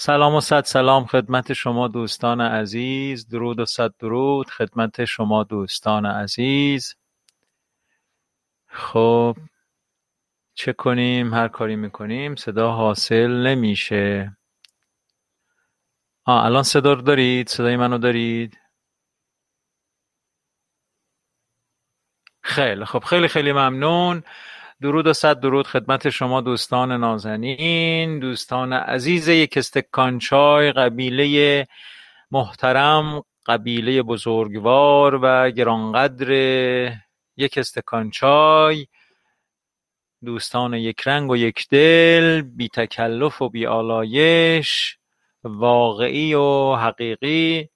سلام و صد سلام خدمت شما دوستان عزیز. درود و صد درود خدمت شما دوستان عزیز. خب چه کنیم؟ هر کاری می‌کنیم صدا حاصل نمیشه. آه الان صدا رو دارید؟ صدای منو دارید؟ خیلی. خب خیلی خیلی ممنون. درود و صد درود خدمت شما دوستان نازنین دوستان عزیز یک استکان چای قبیله محترم قبیله بزرگوار و گرانقدر یک استکان چای دوستان یک رنگ و یک دل بی تکلف و بی آلایش واقعی و حقیقی.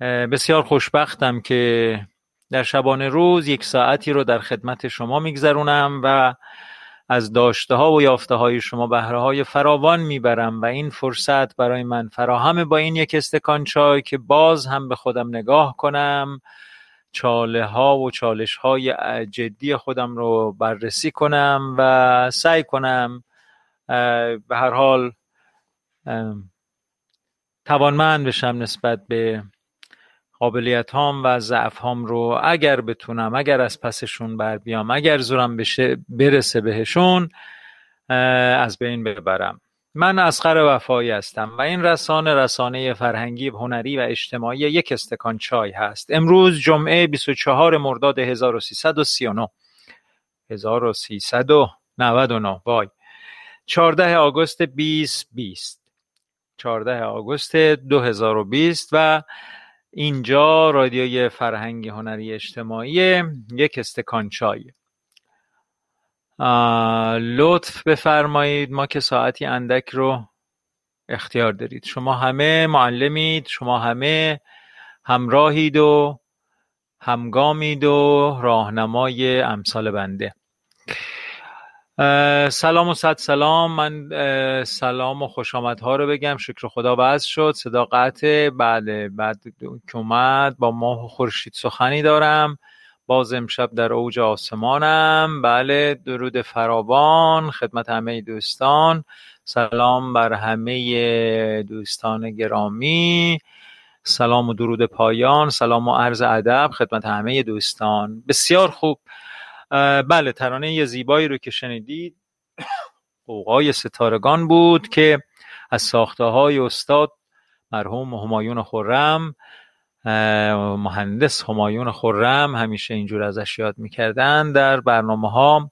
بسیار خوشبختم که در شبانه روز یک ساعتی رو در خدمت شما میگذرونم و از داشته ها و یافته های شما بهره های فراوان می‌برم و این فرصت برای من فراهم با این یک استکان چای که باز هم به خودم نگاه کنم چاله ها و چالش های جدی خودم رو بررسی کنم و سعی کنم به هر حال توانمند بشم نسبت به قابلیت هام و ضعف هام رو اگر بتونم اگر از پسشون بر بیام اگر زورم بشه برسه بهشون از بین ببرم. من اسقر وفایی هستم و این رسانه رسانه فرهنگی هنری و اجتماعی یک استکان چای هست. امروز جمعه 24 مرداد 1339 1399 وای. 14 آگوست 2020 14 آگوست 2020 و اینجا رادیوی فرهنگی هنری اجتماعی یک استکان چای. لطف بفرمایید ما که ساعتی اندک رو اختیار دارید. شما همه معلمید شما همه همراهید و همگامید و راهنمای امثال بنده. سلام و صد سلام. من سلام و خوش ها رو بگم. شکر خدا وضع شد. صدا قطع. بله بعد که اومد با ماه و خورشید سخنی دارم. باز امشب در اوج آسمانم. بله درود فراوان خدمت همه دوستان. سلام بر همه دوستان گرامی. سلام و درود پایان. سلام و عرض ادب خدمت همه دوستان. بسیار خوب. بله ترانه یه زیبایی رو که شنیدید قوقای ستارگان بود که از ساخته های استاد مرحوم همایون خورم مهندس همایون خورم همیشه اینجور ازش یاد می‌کردن در برنامه ها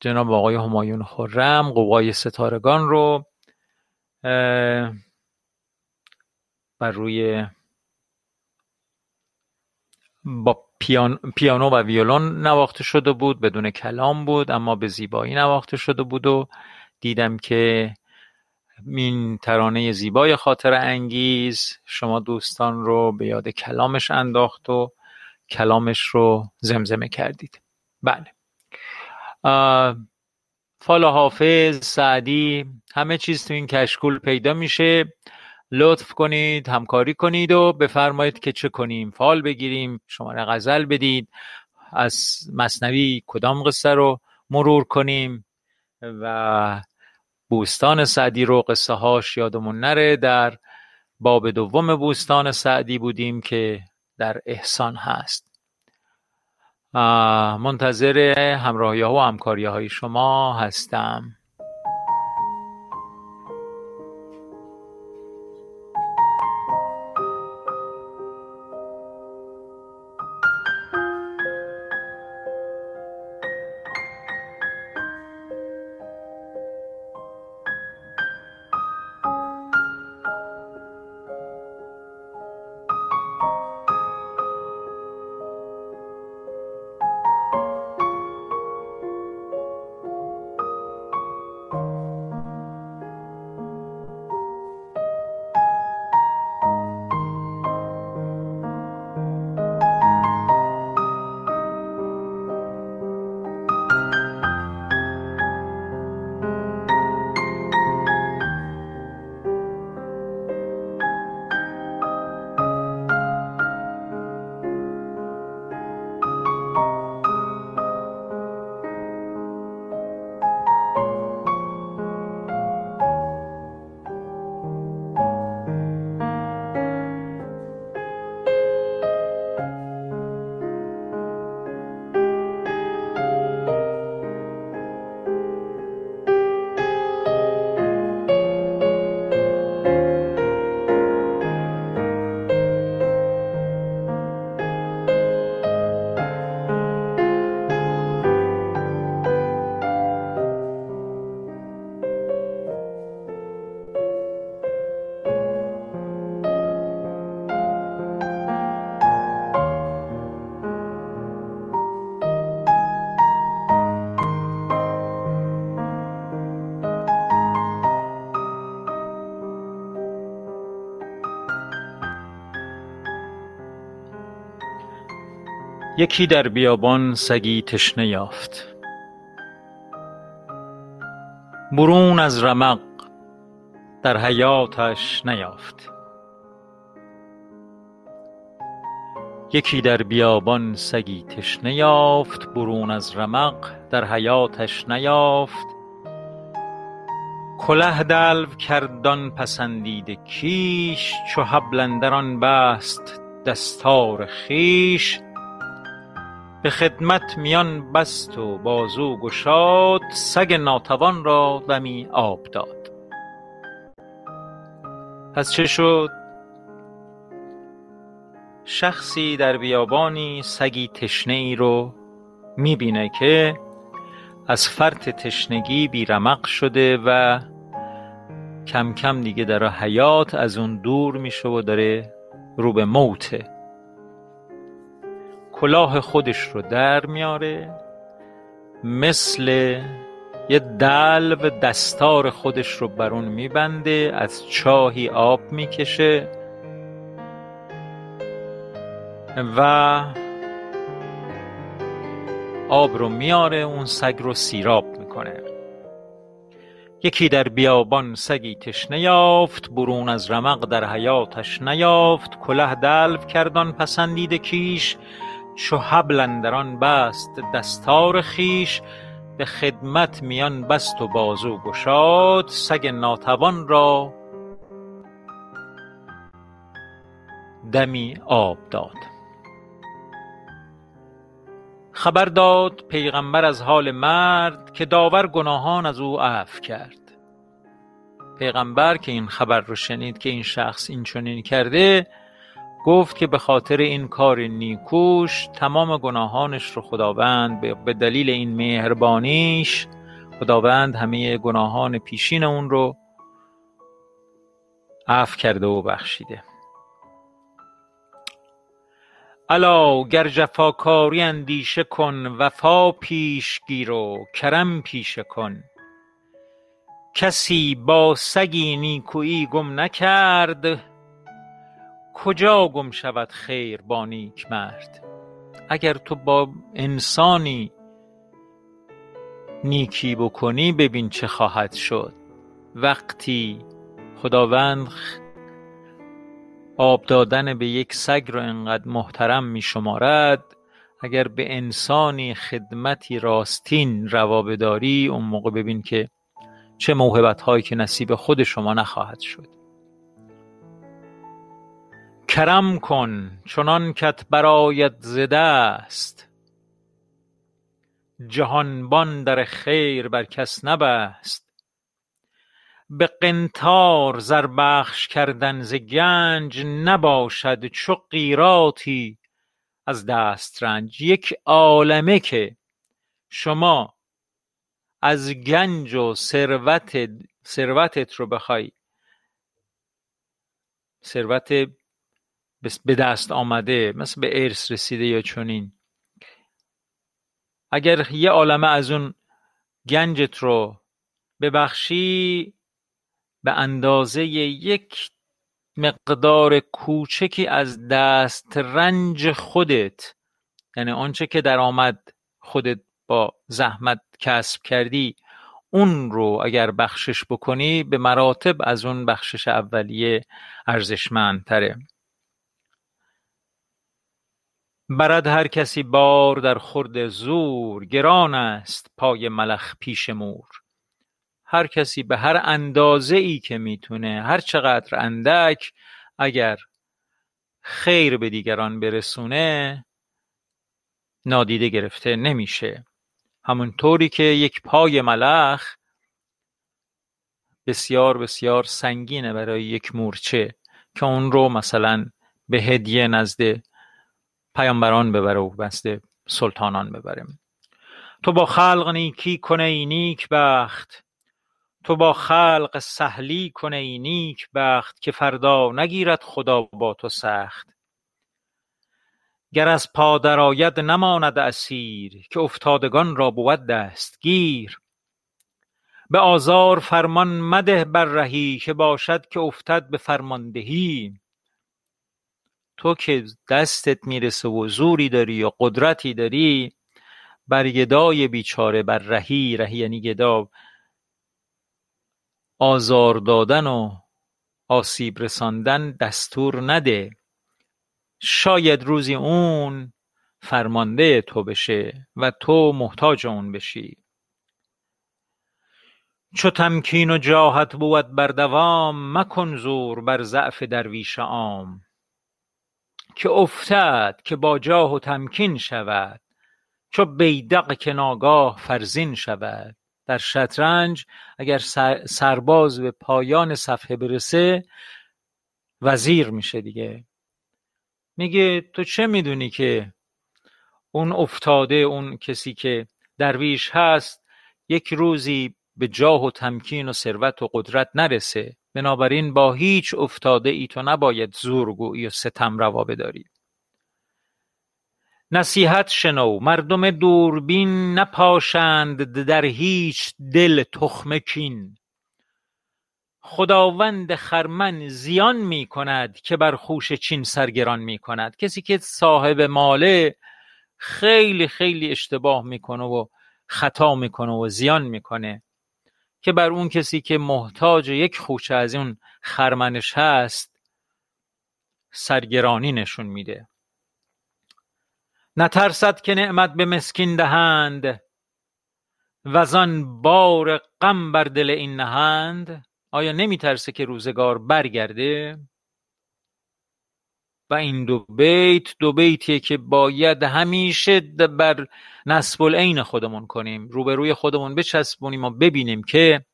جناب آقای همایون خورم قوقای ستارگان رو بر روی با پیانو و ویولون نواخته شده بود بدون کلام بود اما به زیبایی نواخته شده بود و دیدم که این ترانه زیبای خاطر انگیز شما دوستان رو به یاد کلامش انداخت و کلامش رو زمزمه کردید. بله. فال حافظ سعدی همه چیز تو این کشکول پیدا میشه. لطف کنید همکاری کنید و بفرمایید که چه کنیم. فال بگیریم شماره غزل بدید. از مصنوی کدام قصه رو مرور کنیم و بوستان سعدی رو قصه هاش یادمون نره. در باب دوم بوستان سعدی بودیم که در احسان هست. منتظر همراهی ها و همکاری های شما هستم. یکی در بیابان سگی تشنه یافت. برون از رمق در حیاتش نیافت. یکی در بیابان سگی تشنه یافت برون از رمق در حیاتش نیافت. کله دلو کرد آن پسندیده کیش چو حبل اندر آن بست دستار خویش به خدمت میان بست و بازو گشاد سگ ناتوان را دمی آب داد. پس چه شد؟ شخصی در بیابانی سگی تشنه ای رو می بینه که از فرط تشنگی بی رمق شده و کم کم دیگه در حیات از اون دور میشه و داره رو به موته. کلاه خودش رو در میاره مثل یه دلو دستار خودش رو بر اون میبنده از چاهی آب می‌کشه و آب رو میاره اون سگ رو سیراب می‌کنه. یکی در بیابان سگی تشنه یافت برون از رمق در حیاتش نیافت. کله دلو کرد آن پسندیده کیش چو حبل اندر آن بست دستار خویش به خدمت میان بست و بازو گشاد سگ ناتوان را دمی آب داد. خبر داد پیغمبر از حال مرد که داور گناهان از او عفو کرد. پیغمبر که این خبر رو شنید که این شخص این چنین کرده گفت که به خاطر این کار نیکوش تمام گناهانش رو خداوند به دلیل این مهربانیش خداوند همه گناهان پیشین اون رو عفو کرده و بخشیده. الا گر جفاکاری اندیشه کن وفا پیش گیر و کرم پیشه کن. کسی با سگی نیکویی گم نکرد کجا گم شود خیر با نیکمرد اگر تو با انسانی نیکی بکنی ببین چه خواهد شد. وقتی خداوند آب دادن به یک سگ رو انقدر محترم می شمارد اگر به انسانی خدمتی راستین روا بداری اون موقع ببین که چه موهبت هایی که نصیب خود شما نخواهد شد. کرم کن چنان کت برآید ز دست. جهانبان در خیر بر کس نبست. به قنطار زر بخش کردن ز گنج نباشد چو قیراطی از دسترنج یک عالمه که شما از گنج و ثروت ثروتت رو بخوای. ثروت به دست آمده مثل به ارث رسیده یا چنین. اگر یه عالمه از اون گنجت رو ببخشی به اندازه یک مقدار کوچکی از دست رنج خودت یعنی آنچه که درآمد خودت با زحمت کسب کردی اون رو اگر بخشش بکنی به مراتب از اون بخشش اولیه ارزشمندتره. برد هر کسی بار در خورد زور گران است پای ملخ پیش مور. هر کسی به هر اندازه ای که می‌تونه هر چقدر اندک اگر خیر به دیگران برسونه نادیده گرفته نمیشه. همونطوری که یک پای ملخ بسیار بسیار سنگینه برای یک مورچه که اون رو مثلا به هدیه نزد پیامبران ببره و بسته سلطانان ببره تو با خلق نیکی کن ای نیک بخت. تو با خلق سهلی کن ای نیک بخت که فردا نگیرد خدا با تو سخت. گر از پا درآید نماند اسیر که افتادگان را بود دستگیر به آزار فرمان مده بر رهی که باشد که افتد به فرماندهی. تو که دستت می‌رسه و زوری داری یا قدرتی داری بر گدای بیچاره بر رهی رهی یعنی گدا آزار دادن و آسیب رساندن دستور نده. شاید روزی اون فرمانده تو بشه و تو محتاج اون بشی. چو تمکین و جاهت بود بر دوام مکن زور بر ضعف درویش عام. که افتد که با جاه و تمکین شود چو بیدق که ناگاه فرزین شود. در شطرنج اگر سرباز به پایان صفحه برسه وزیر میشه دیگه. میگه تو چه می‌دونی که اون افتاده اون کسی که درویش هست یک روزی به جاه و تمکین و ثروت و قدرت نرسه؟ بنابراین با هیچ افتاده ای تو نباید زورگویی و ستم روا بداری. نصیحت شنو مردم دوربین نپاشند در هیچ دل تخم کین. خداوند خرمن زیان می کند که بر خوش چین سرگران می کند کسی که صاحب ماله خیلی خیلی اشتباه می‌کنه و خطا می‌کنه و زیان می‌کنه. که بر اون کسی که محتاج یک خوشه از اون خرمنش هست سرگرانی نشون میده. نترسد که نعمت به مسکین دهند وزان بار غم بر دل این نهند؟ آیا نمیترسه که روزگار برگرده؟ و این دو بیت دو بیتیه که باید همیشه بر نصب العین خودمون کنیم. روبروی خودمون بچسبونیم و ببینیم که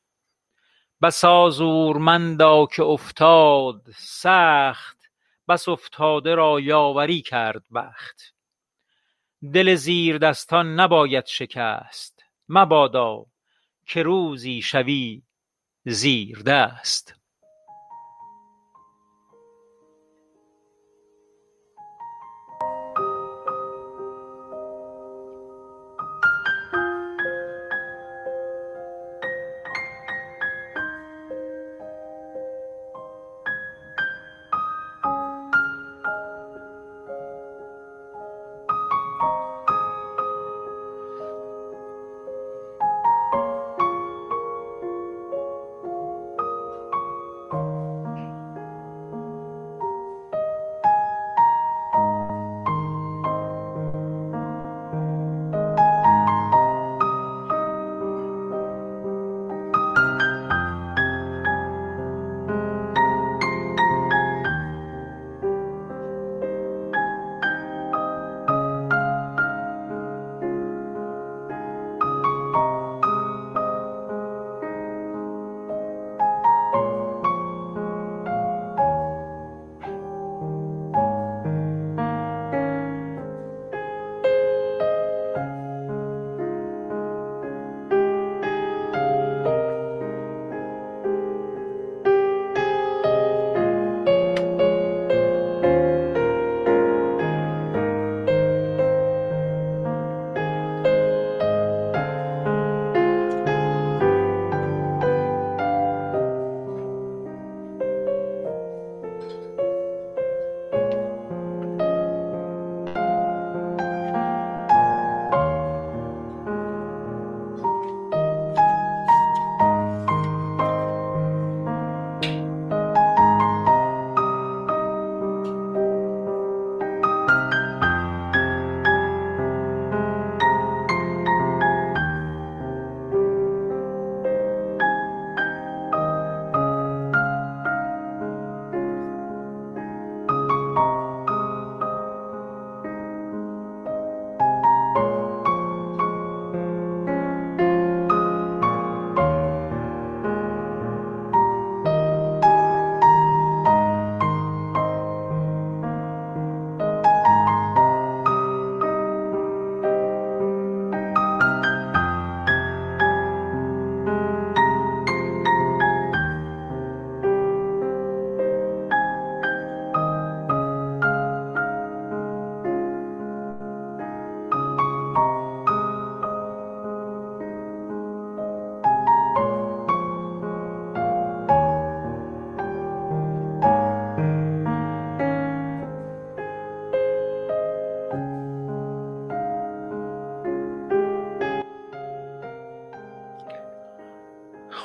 بسا زورمندا که افتاد سخت بس افتاده را یاوری کرد بخت. دل زیردستان نباید شکست مبادا که روزی شوی زیردست.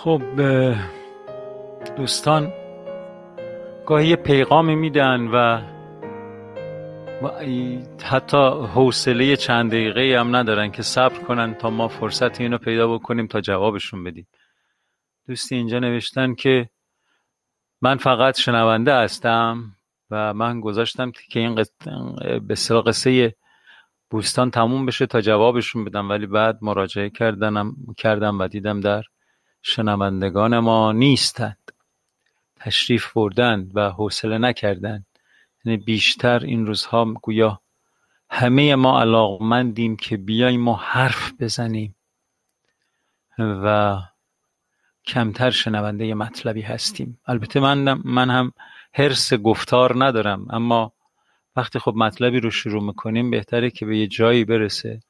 خب دوستان گاهی یه پیغامی میدن و حتی حوصله چند دقیقه هم ندارن که صبر کنن تا ما فرصت اینو پیدا بکنیم تا جوابشون بدیم. دوستی اینجا نوشتن که من فقط شنونده هستم و من گذاشتم که این به قصه بوستان تموم بشه تا جوابشون بدم ولی بعد مراجعه کردنم کردم و دیدم در شنوندگان ما نیستند. تشریف بردند و حوصله نکردند یعنی بیشتر این روزها گویا همه ما علاقمندیم که بیایم ما حرف بزنیم. و کمتر شنونده مطلبی هستیم. البته من, من هم حرس گفتار ندارم اما وقتی خب مطلبی رو شروع می‌کنیم بهتره که به یه جایی برسه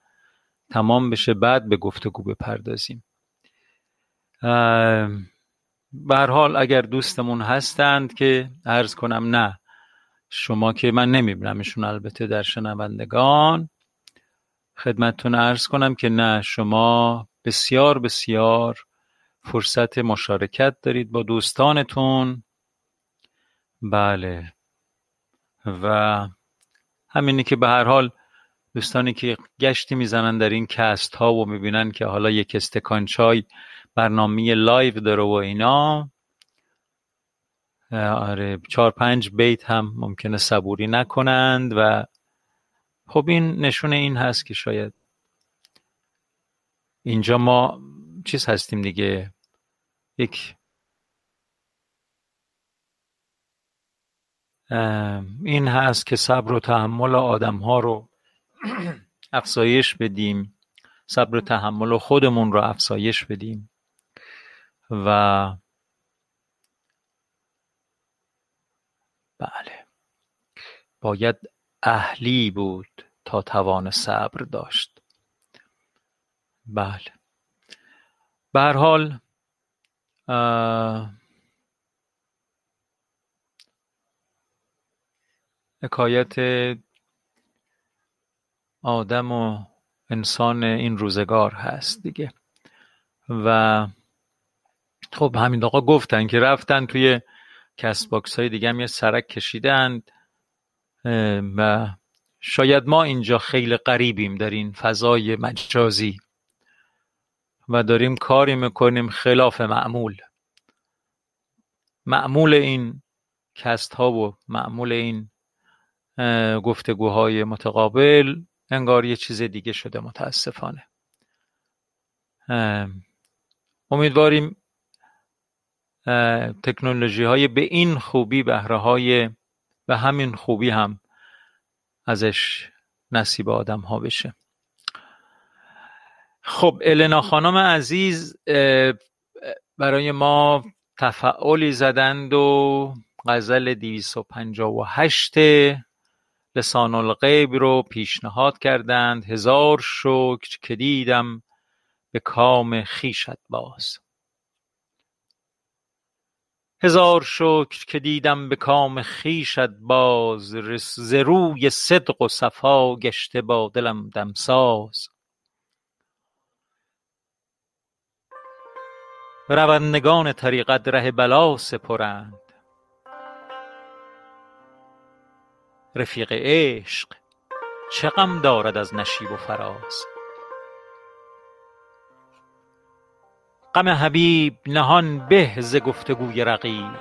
تمام بشه بعد به گفتگو بپردازیم. به حال اگر دوستمون هستند که عرض کنم نه شما که من نمیبینمشون البته در شنوندگان خدمتتون عرض کنم که نه شما بسیار بسیار فرصت مشارکت دارید با دوستانتون. بله. و همینی که به هر حال دوستانی که گشتی می‌زنن در این cast ها و می‌بینن که حالا یک استکان چای برنامه live داره و اینا. آره چهار پنج بیت هم ممکنه صبوری نکنند و خب این نشونه این هست که شاید اینجا ما چیز هستیم دیگه. یک این هست که صبر و تحمل آدم ها رو افزایش بدیم. صبر و تحمل خودمون رو افزایش بدیم. و بله. باید اهلی بود تا توان صبر داشت. بله. به حال حکایت آدم و انسان این روزگار هست دیگه. و خب همین آقا گفتن که رفتن توی کست باکس های دیگه هم یه سرک کشیدند و شاید ما اینجا خیلی غریبیم در این فضای مجازی و داریم کاری می‌کنیم خلاف معمول. معمول این کست ها و معمول این گفتگوهای متقابل انگار یه چیز دیگه شده متاسفانه. امیدواریم تکنولوژی های به این خوبی بهره های به همین خوبی هم ازش نصیب آدم ها بشه. خب النا خانم عزیز برای ما تفعالی زدند و غزل 258 لسان الغیب رو پیشنهاد کردند. هزار شکر که دیدم به کام خیشت باز. هزار شکر که دیدم به کام خیشت باز ز روی صدق و صفا گشته با دلم دمساز. روندگان طریقت ره بلا سپرند. رفیق عشق چه غم دارد از نشیب و فراز؟ غم حبیب نهان به ز گفتگوی رقیب.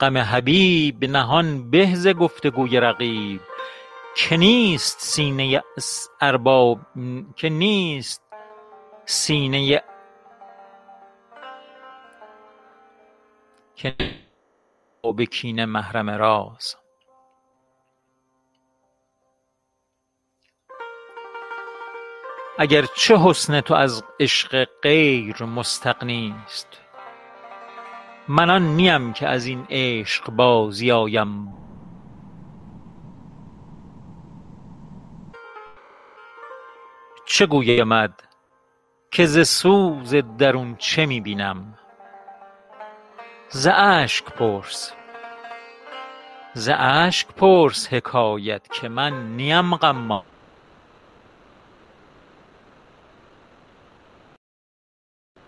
غم حبیب نهان به ز گفتگوی رقیب. که نیست سینه ارباب که نیست سینه که به کینه محرم راز اگر چه حسن تو از عشق غیر مستغنیست من آن نیم که از این عشق بازی آیم. چه گویمت که ز سوز درون چه می بینم ز اشک پرس. ز اشک پرس حکایت که من نیم غماز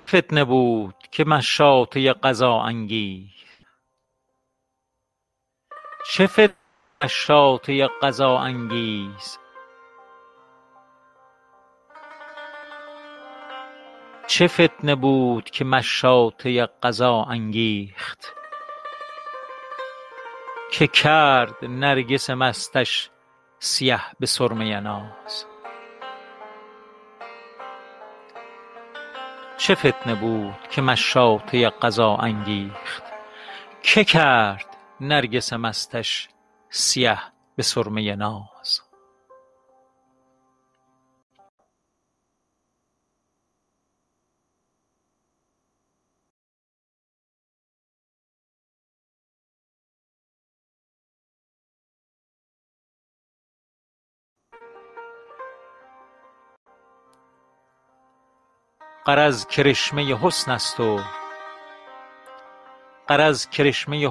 فتنه بود که مشاطه قضا انگیز چه فتنه بود که مشاطه قضا انگیخت؟ که کرد نرگس مستش سیه به سرمه ناز. چه فتنه بود که مشاطه قضا انگیخت؟ که کرد نرگس مستش سیه به سرمه ناز؟ غرض کرشمه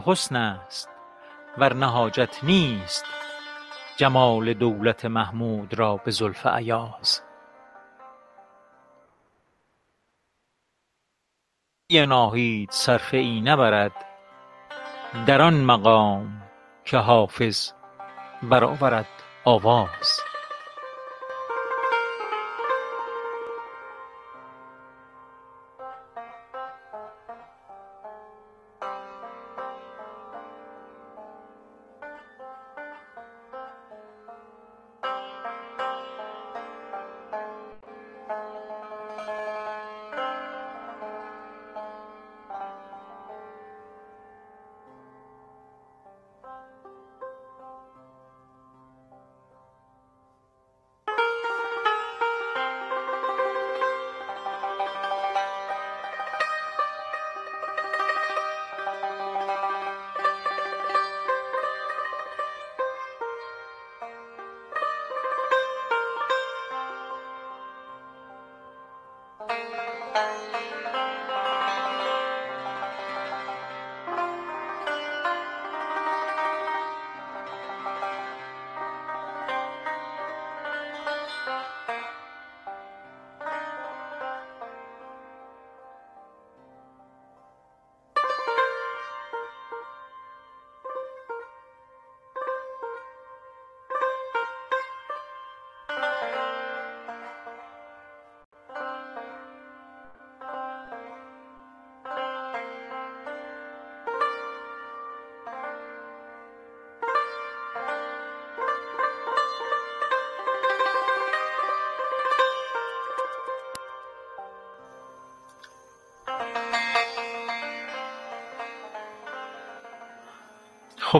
حسن است ورنه حاجت نیست. جمال دولت محمود را به زلف گوی ناهید صرفه ای نبرد در آن مقام که حافظ برآورد آواز.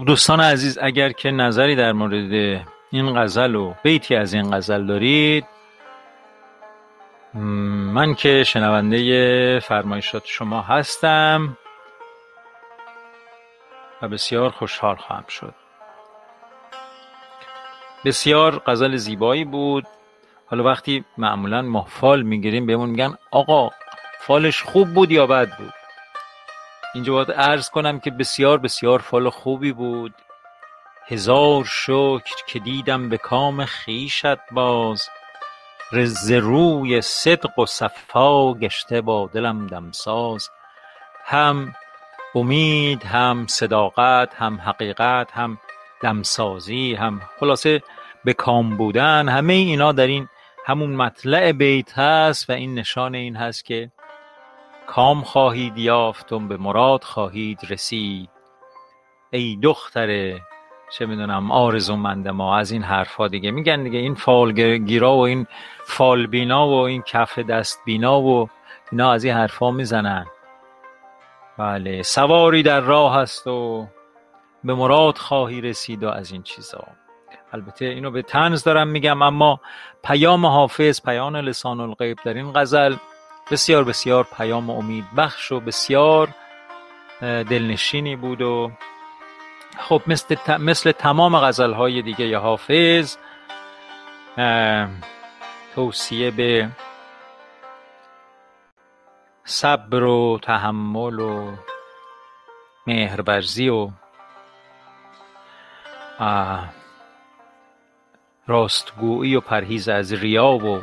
دوستان عزیز اگر که نظری در مورد این غزل و بیتی از این غزل دارید من که شنونده فرمایشات شما هستم و بسیار خوشحال خواهم شد. بسیار غزل زیبایی بود. حالا وقتی معمولا ما فال می‌گیریم بهمون میگن آقا فالش خوب بود یا بد بود؟ اینجا باید عرض کنم که بسیار بسیار فال خوبی بود. هزار شکر که دیدم به کام خویشت باز. ز روی صدق و صفا گشته با دلم دمساز. هم امید هم صداقت هم حقیقت هم دمسازی هم خلاصه به کام بودن. همه اینا در این همون مطلع بیت هست و این نشان این هست که کام خواهید یافت و به مراد خواهید رسید. ای دختر چه می‌دونم آرزومند ما از این حرفا دیگه. میگن دیگه این فالگیرا و این فالبینا و این کف دست بینا و اینا از این حرفا می‌زنن. بله سواری در راه هست و به مراد خواهی رسید و از این چیزا. البته اینو به تنز دارم میگم اما پیام حافظ پیام لسان الغیب در این غزل بسیار بسیار پیام امید بخش و بسیار دلنشینی بود و خب مثل, مثل تمام غزل های دیگه حافظ توصیه به صبر و تحمل و مهرورزی و راستگویی و پرهیز از ریا و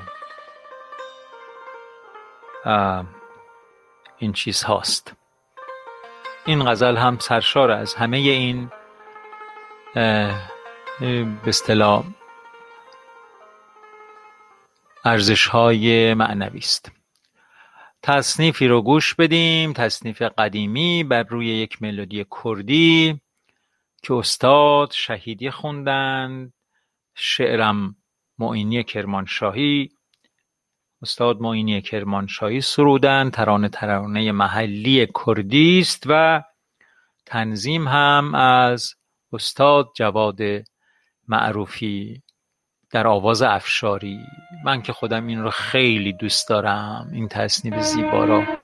این چیز هاست. این غزل هم سرشار از همه این به اصطلاح ارزش های معنوی است. تصنیفی رو گوش بدیم تصنیف قدیمی بر روی یک ملودی کردی که استاد شهیدی خوندند شعرم معینی کرمانشاهی. استاد معینی کرمانشاهی سرودن ترانه ترانه محلی کردی است و تنظیم هم از استاد جواد معروفی در آواز افشاری. من که خودم این رو خیلی دوست دارم این تصنیف زیبا را.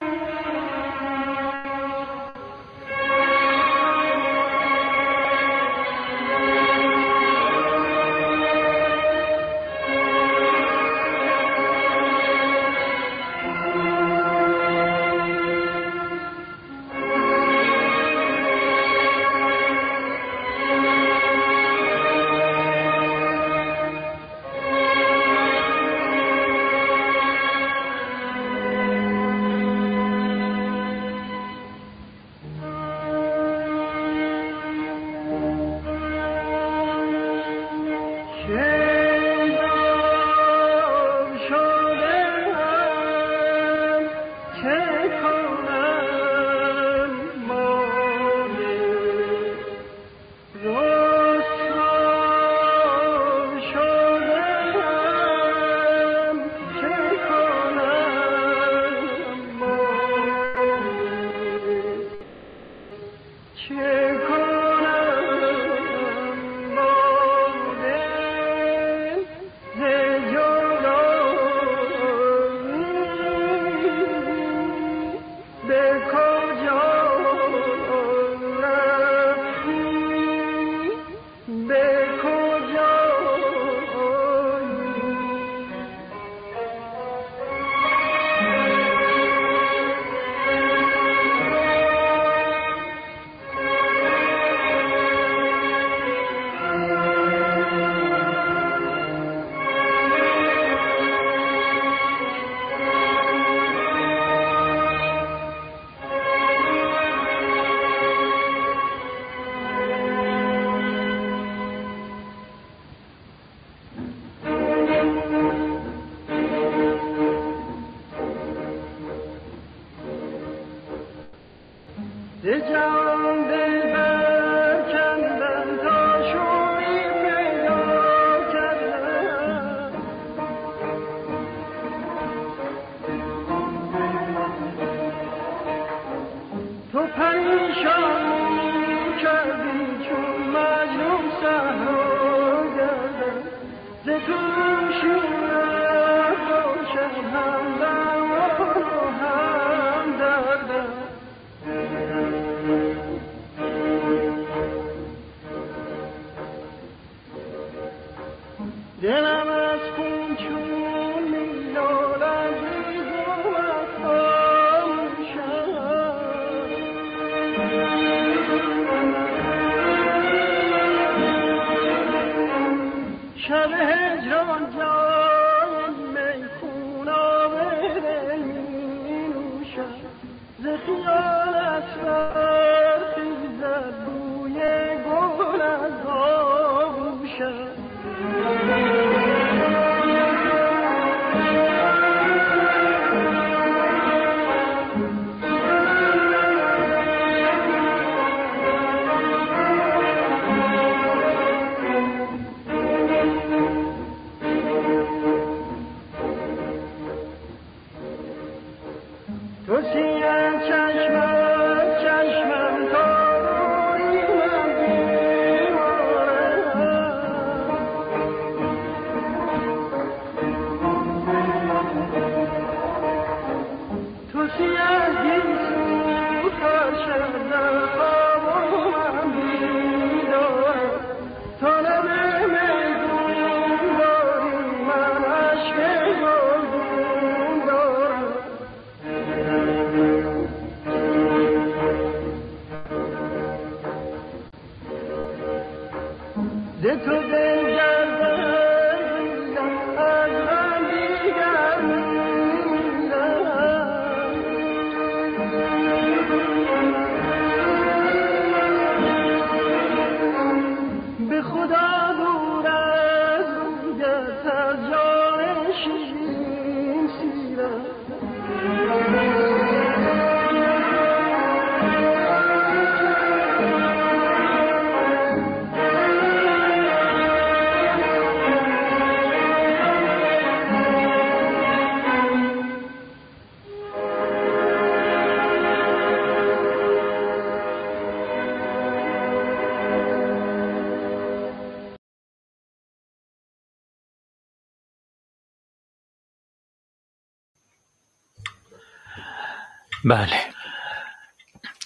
بله.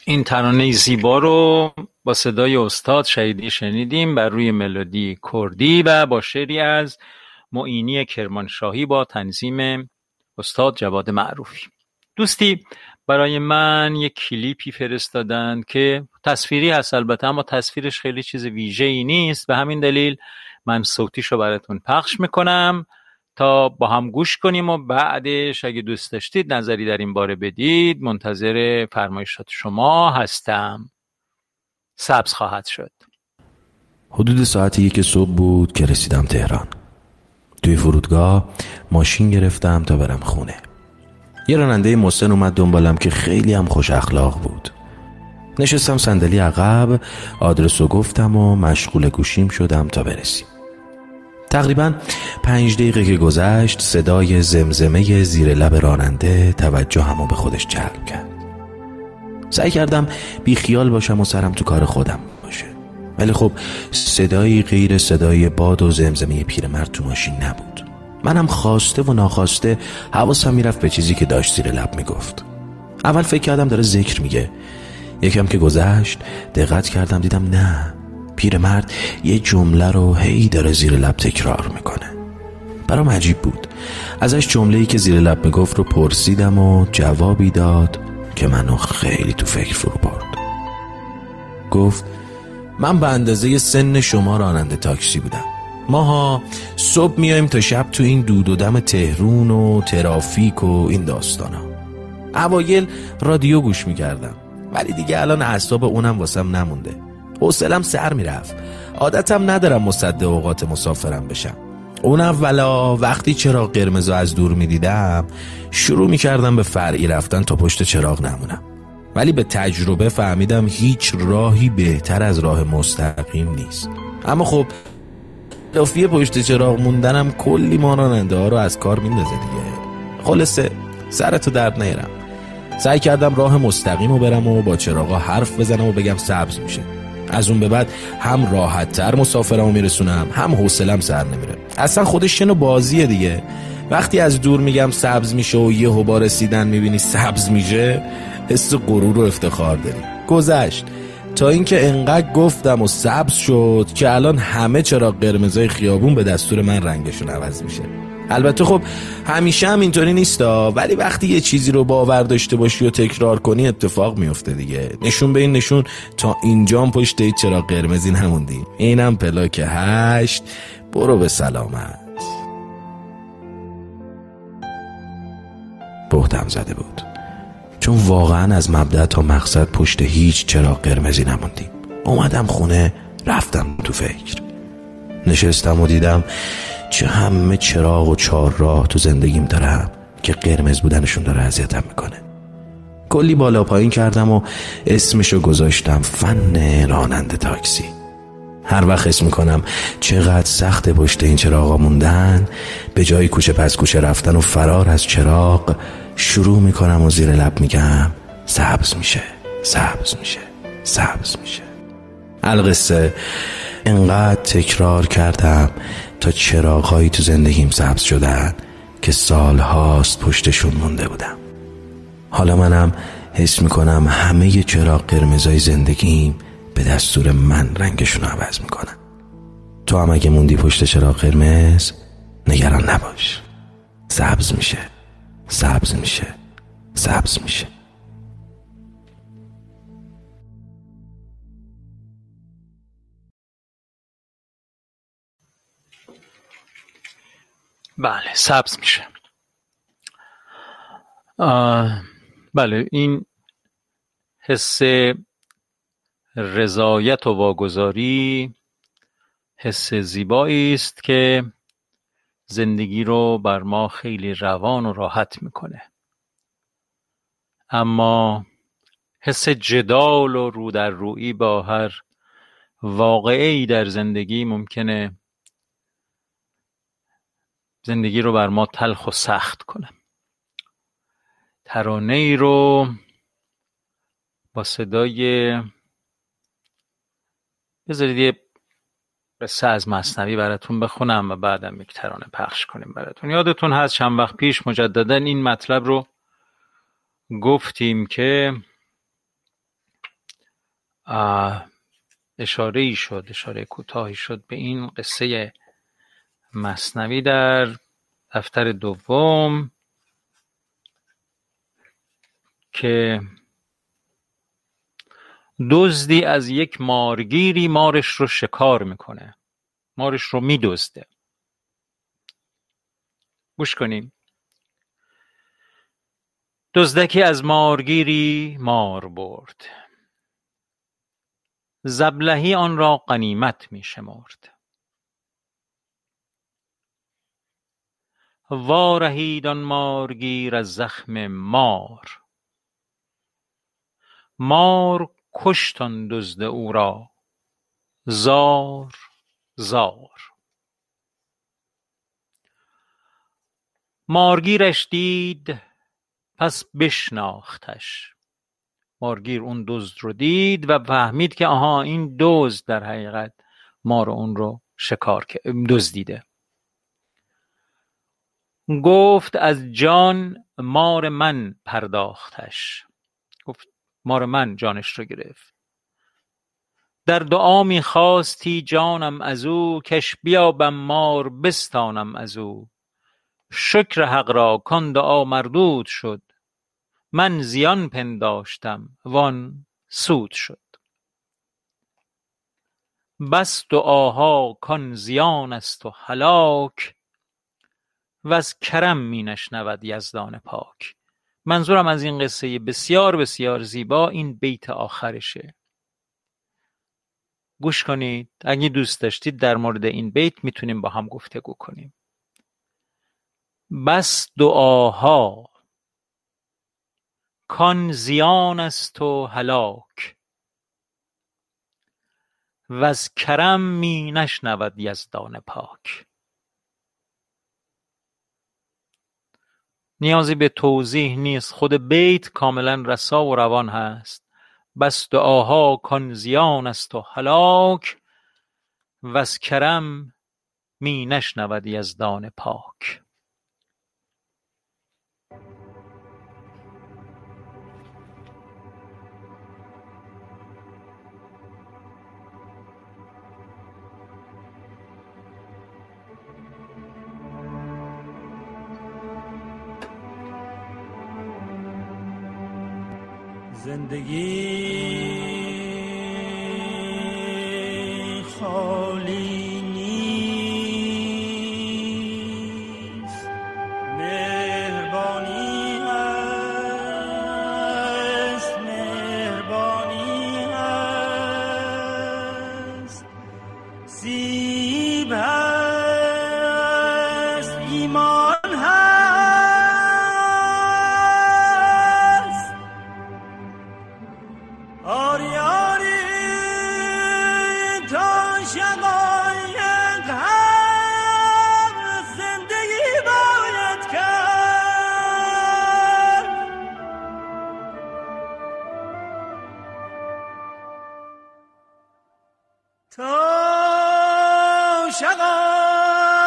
این ترانه زیبا رو با صدای استاد شهیدی شنیدیم بر روی ملودی کردی و با شعری از معینی کرمانشاهی با تنظیم استاد جواد معروفی. دوستی برای من یک کلیپی فرستادند که تصویری هست البته اما تصویرش خیلی چیز ویژه ای نیست. به همین دلیل من صوتیش رو براتون پخش می‌کنم. تا با هم گوش کنیم و بعدش اگه دوست داشتید نظری در این باره بدید منتظر فرمایشات شما هستم. سبز خواهد شد. حدود ساعت یک صبح بود که رسیدم تهران. توی فرودگاه ماشین گرفتم تا برم خونه. یه راننده مسن اومد دنبالم که خیلی هم خوش اخلاق بود. نشستم صندلی عقب آدرس رو گفتم و مشغول گوشیم شدم تا برسیم. تقریبا پنج دقیقه که گذشت صدای زمزمه زیر لب راننده توجه همو به خودش جلب کرد. سعی کردم بی خیال باشم و سرم تو کار خودم باشه. ولی خب صدایی غیر صدای باد و زمزمه پیرمرد تو ماشین نبود. منم خواسته و ناخواسته حواسم می‌رفت به چیزی که داشت زیر لب می‌گفت. اول فکر کردم داره ذکر میگه. یکم که گذشت دقت کردم دیدم نه. پیرمرد یه جمله رو هی داره زیر لب تکرار می‌کنه. برام عجیب بود. ازش جمله ای که زیر لب می‌گفت رو پرسیدم و جوابی داد که منو خیلی تو فکر فرو برد. گفت من به اندازه سن شما راننده تاکسی بودم. ماها صبح میایم تا شب تو این دود و دم تهرون و ترافیک و این داستانا. اوایل رادیو گوش می‌کردم. ولی دیگه الان اعصاب اونم واسم نمونده. حوصلم سر می‌رفت. عادتم ندارم مصد اوقات مسافرم بشم. اون اولا وقتی چراغ قرمز از دور می‌دیدم شروع می‌کردم به فرعی رفتن تا پشت چراغ نمونم. ولی به تجربه فهمیدم هیچ راهی بهتر از راه مستقیم نیست. اما خب لافیه پشت چراغ موندنم کلی ما راننده ها رو از کار میندازه دیگه. خلاصه سرتو درد نیرم سعی کردم راه مستقیم رو برم و با چراغا حرف بزنم و بگم سبز میشه. از اون به بعد هم راحت تر مسافرمو میرسونم هم حوصلم سر نمیره. اصلا خودش شنو بازیه دیگه. وقتی از دور میگم سبز میشه و یه با رسیدن می‌بینی سبز میشه حس غرور و افتخار داری. گذشت. تا اینکه انقدر گفتم و سبز شد که الان همه چرا قرمزای خیابون به دستور من رنگشون عوض میشه. البته خب همیشه هم اینطوری نیستا. ولی وقتی یه چیزی رو باور داشته باشی و تکرار کنی اتفاق میفته دیگه. نشون به این نشون تا اینجا پشت ای چرا قرمزی نموندی. اینم پلاک هشت. برو به سلامت. بهتم زده بود. چون واقعا از مبدع تا مقصد پشت هیچ چرا قرمزی نموندیم. اومدم خونه رفتم تو فکر. نشستم و دیدم چه همه چراغ و چهار راه تو زندگیم دارم که قرمز بودنشون داره اذیتم می‌کنه. کلی بالا پایین کردم و اسمشو گذاشتم فن راننده تاکسی. هر وقت اسم می‌کنم چقدر سخت پشت این چراغا موندن به جای کوچه پس کوچه رفتن و فرار از چراغ شروع می‌کنم و زیر لب میگم سبز میشه سبز میشه سبز میشه. القصه انقدر تکرار کردم تا چراغهایی تو زندگیم سبز شدن که سالهاست پشتشون مونده بودم. حالا منم حس می‌کنم همه چراغ قرمزای زندگیم به دستور من رنگشون رو عوض می‌کنن. تو هم اگه موندی پشت چراغ قرمز نگران نباش. سبز میشه. سبز میشه. سبز میشه. بله سبز میشه. بله این حس رضایت و واگذاری حس زیبایی است که زندگی رو بر ما خیلی روان و راحت می‌کنه. اما حس جدال و رو در رویی با هر واقعه ای در زندگی ممکنه زندگی رو بر ما تلخ و سخت کنه. ترانه ای رو با صدای بذارید یه قصه از مصنوی براتون بخونم و بعدم یک ترانه پخش کنیم براتون. یادتون هست چند وقت پیش مجددا این مطلب رو گفتیم که اشاره ای شد اشاره کوتاهی شد به این قصه مصنوی در دفتر دوم که دزدی از یک مارگیری مارش رو شکار می‌کنه. مارش رو میدزده. گوش کنیم دزدکی از مارگیری مار برد. زبلهی آن را غنیمت می شمرد وارهید آن مارگیر از زخم مار. مار کشت آن دزد او را. زار زار. مارگیرش دید پس بشناختش. مارگیر اون دزد رو دید و فهمید که آها این دزد در حقیقت مار اون رو شکار دزدیده. گفت از جان مار من پرداختش. گفت مار من جانش رو گرفت. در دعا می خواستی جانم از او کش بیابم مار بستانم از او. شکر حق را کان دعا مردود شد. من زیان پنداشتم وان سود شد. بس دعاها کان زیان است و هلاک. وز کرم می نشنود یزدان پاک. منظورم از این قصه بسیار بسیار زیبا این بیت آخرشه. گوش کنید. اگه دوست داشتید در مورد این بیت می‌تونیم با هم گفتگو کنیم. بس دعاها. کان زیان است و هلاک. وز کرم می نشنود یزدان پاک. نیازی به توضیح نیست. خود بیت کاملا رسا و روان هست. بس دعاها کان زیان است و هلاک وز کرم می نشنود یزدان پاک. زندگی خالی. تا شقایق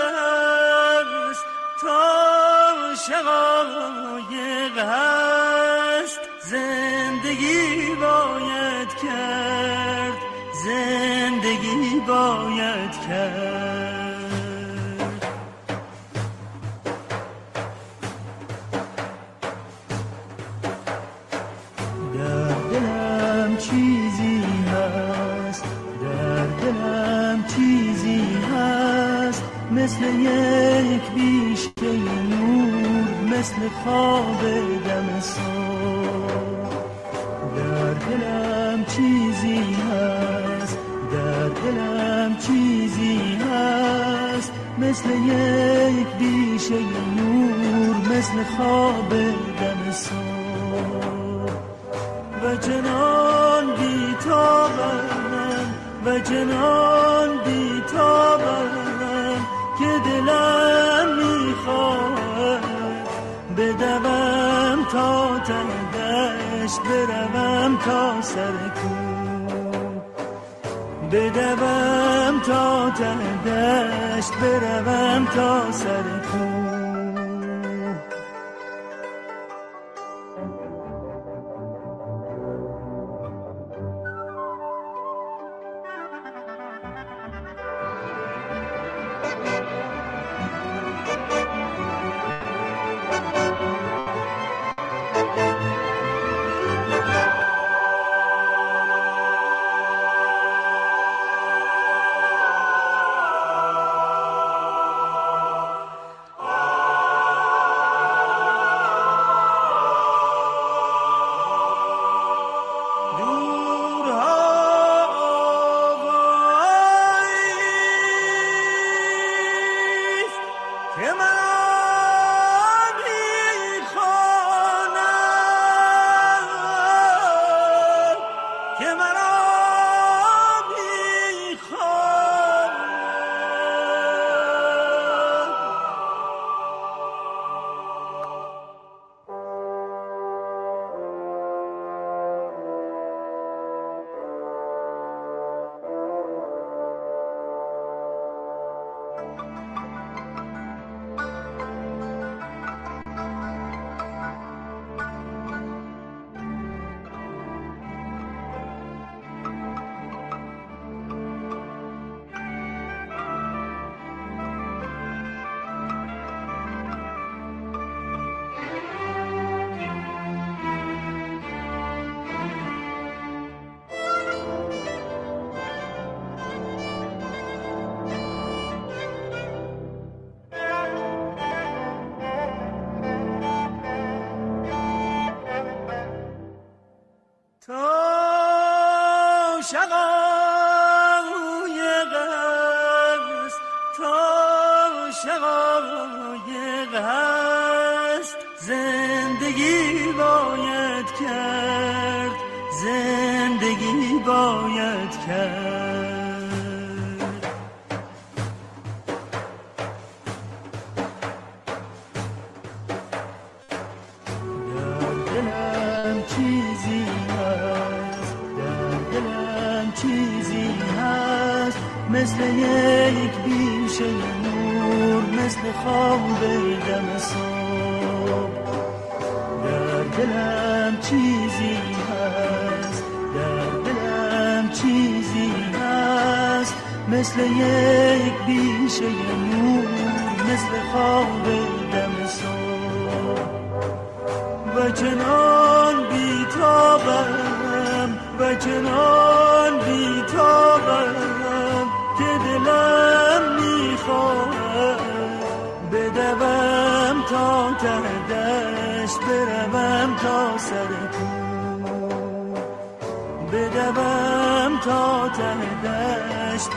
هست تا شقایق هست زندگی باید کرد زندگی باید کرد. یک بیشه نور مثل خواب دم در دلم چیزی هست در دلم چیزی هست. مثل یک بیشه نور مثل خواب دم و جنان بیتابم و جنان بیتابم بدوم تا تندش بروم تا سر بدوم تا تندش بروم تا سر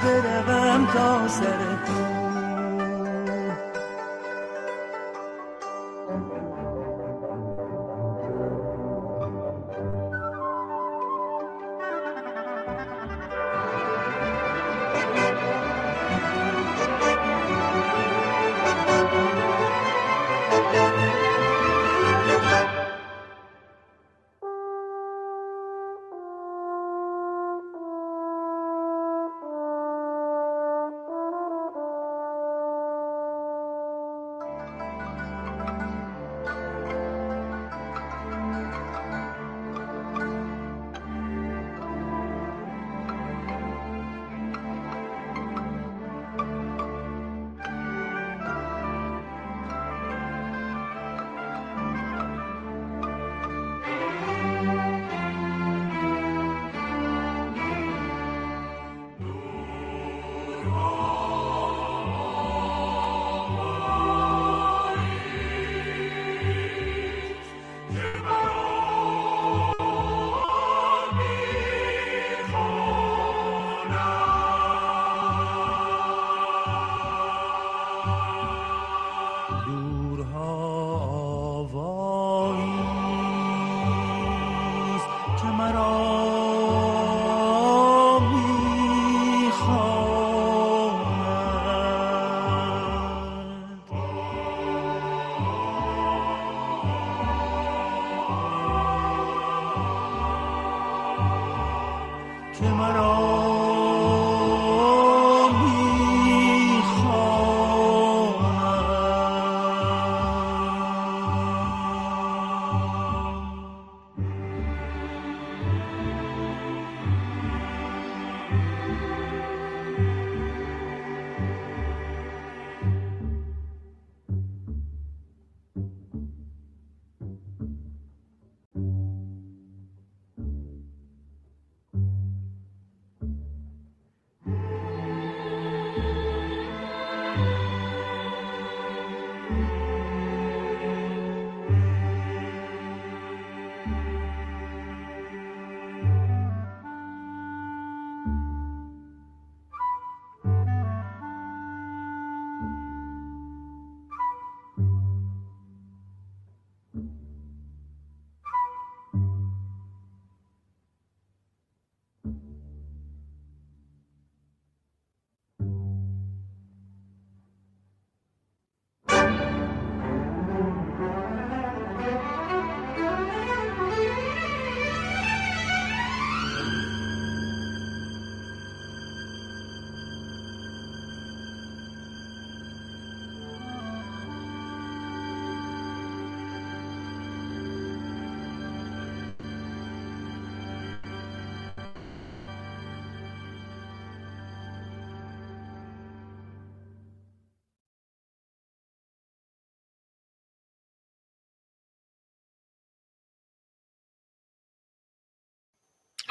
بروم تا سر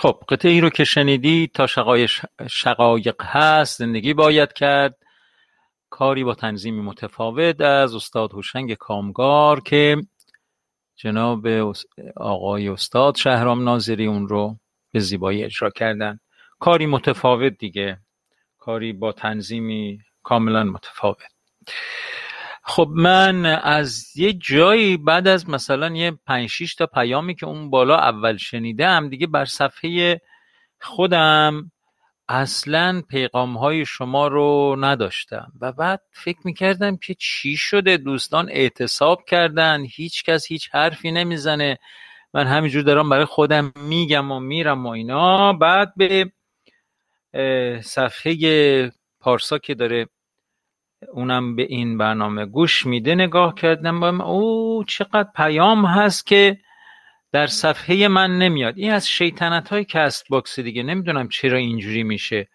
خب قطعه ای رو که شنیدی تا شقایق هست زندگی باید کرد. کاری با تنظیمی متفاوت از استاد هوشنگ کامگار که جناب آقای استاد شهرام ناظری اون رو به زیبایی اجرا کردن. کاری متفاوت دیگه. کاری با تنظیمی کاملا متفاوت. خب من از یه جایی بعد از مثلا یه پنج شیش تا پیامی که اون بالا اول شنیدم دیگه بر صفحه خودم اصلا پیغام های شما رو نداشتم. و بعد فکر می‌کردم که چی شده؟ دوستان اعتصاب کردن هیچ کس هیچ حرفی نمی‌زنه. من همینجور دارم برای خودم میگم و میرم و اینا. بعد به صفحه پارسا که داره اونم به این برنامه گوش میده نگاه کردم با او چقدر پیام هست که در صفحه من نمیاد. این از شیطنت های کست باکس دیگه نمی‌دونم چرا اینجوری میشه.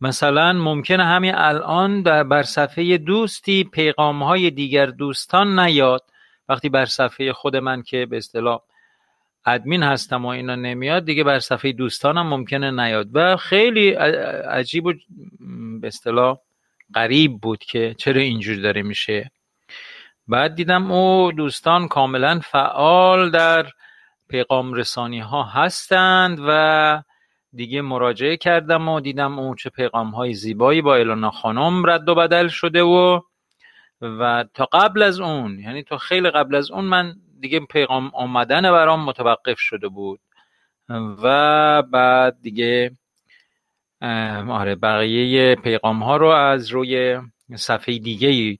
مثلا ممکنه همین الان در بر صفحه دوستی پیغام های دیگر دوستان نیاد. وقتی بر صفحه خود من که به اصطلاح ادمین هستم و اینا نمیاد دیگه بر صفحه دوستانم ممکنه نیاد. و خیلی عجیب و به اصطلاح غریب بود که چرا اینجور داره میشه. بعد دیدم او دوستان کاملا فعال در پیغام رسانی ها هستند و دیگه مراجعه کردم و دیدم اون چه پیغام های زیبایی با الانا خانم رد و بدل شده و و تا قبل از اون یعنی تا خیلی قبل از اون من دیگه پیغام آمدن برام متوقف شده بود. و بعد دیگه آره بقیه پیغام ها رو از روی صفحه دیگه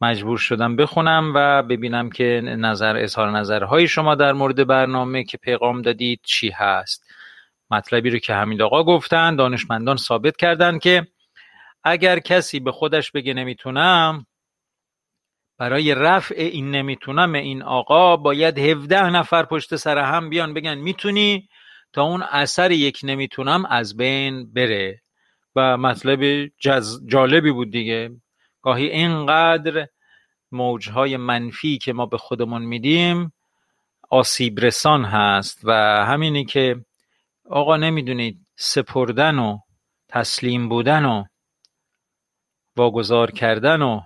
مجبور شدم بخونم و ببینم که نظر اظهار نظرهای شما در مورد برنامه که پیغام دادید چی هست. مطلبی رو که حمید آقا گفتن دانشمندان ثابت کردن که اگر کسی به خودش بگه نمی‌تونم برای رفع این نمی‌تونم این آقا باید 17 نفر پشت سر هم بیان بگن می‌تونی؟ تا اون اثر یک نمی‌تونم از بین بره. و مطلب جالبی بود دیگه. گاهی اینقدر موجهای منفی که ما به خودمون میدیم آسیب رسان هست و همینی که آقا نمی‌دونید سپردن و تسلیم بودن و واگذار کردن و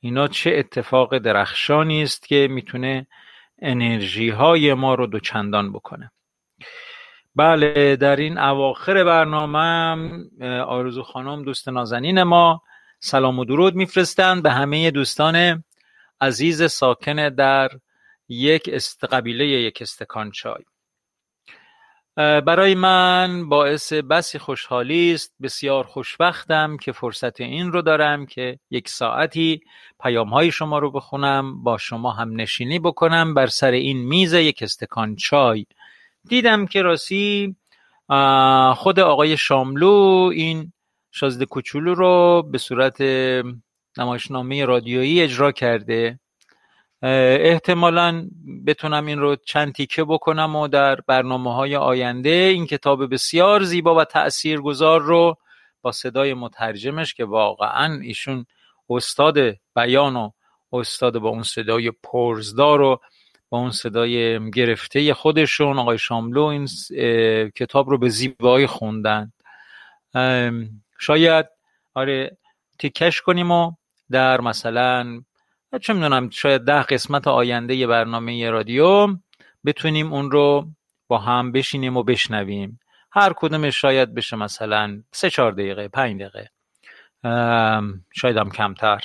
اینا چه اتفاق درخشانی است که می‌تونه انرژی های ما رو دوچندان بکنه. بله در این اواخر برنامه آرزو خانم دوست نازنین ما سلام و درود میفرستند. به همه دوستان عزیز ساکن در یک است قبیله یک استکان چای. برای من باعث بسی خوشحالی است. بسیار خوشبختم که فرصت این رو دارم که یک ساعتی پیام های شما رو بخونم با شما هم نشینی بکنم بر سر این میز یک استکان چای. دیدم که راستی خود آقای شاملو این شازده کوچولو رو به صورت نمایشنامه رادیویی اجرا کرده. احتمالا بتونم این رو چند تیکه بکنم و در برنامه های آینده این کتاب بسیار زیبا و تأثیرگذار رو با صدای مترجمش که واقعا ایشون استاد بیان و استاد با اون صدای پرزدار و با اون صدای گرفته خودشون آقای شاملو این کتاب رو به زیبایی خوندن. شاید آره تیکش کنیم و در مثلا چه می‌دونم شاید ده قسمت آینده برنامه رادیو بتونیم اون رو با هم بشینیم و بشنویم. هر کدومش شاید بشه مثلا سه چهار دقیقه پنج دقیقه. شاید هم کمتر.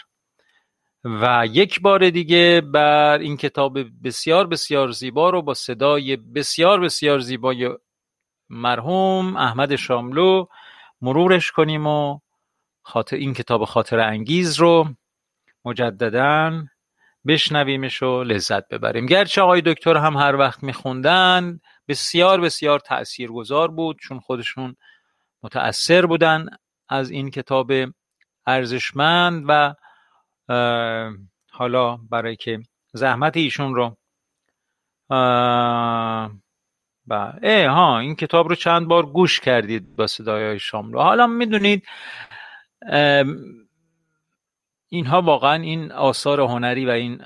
و یک بار دیگه بر این کتاب بسیار بسیار زیبا رو با صدای بسیار بسیار زیبای مرحوم احمد شاملو مرورش کنیم و خاطر این کتاب خاطر انگیز رو مجددا بشنویمش و لذت ببریم. گرچه آقای دکتر هم هر وقت میخوندن بسیار بسیار تاثیرگذار بود چون خودشون متأثر بودن از این کتاب ارزشمند و حالا برای که زحمت ایشون رو با اه ها این کتاب رو چند بار گوش کردید با صدای رو. حالا می‌دونید اینها واقعا این آثار هنری و این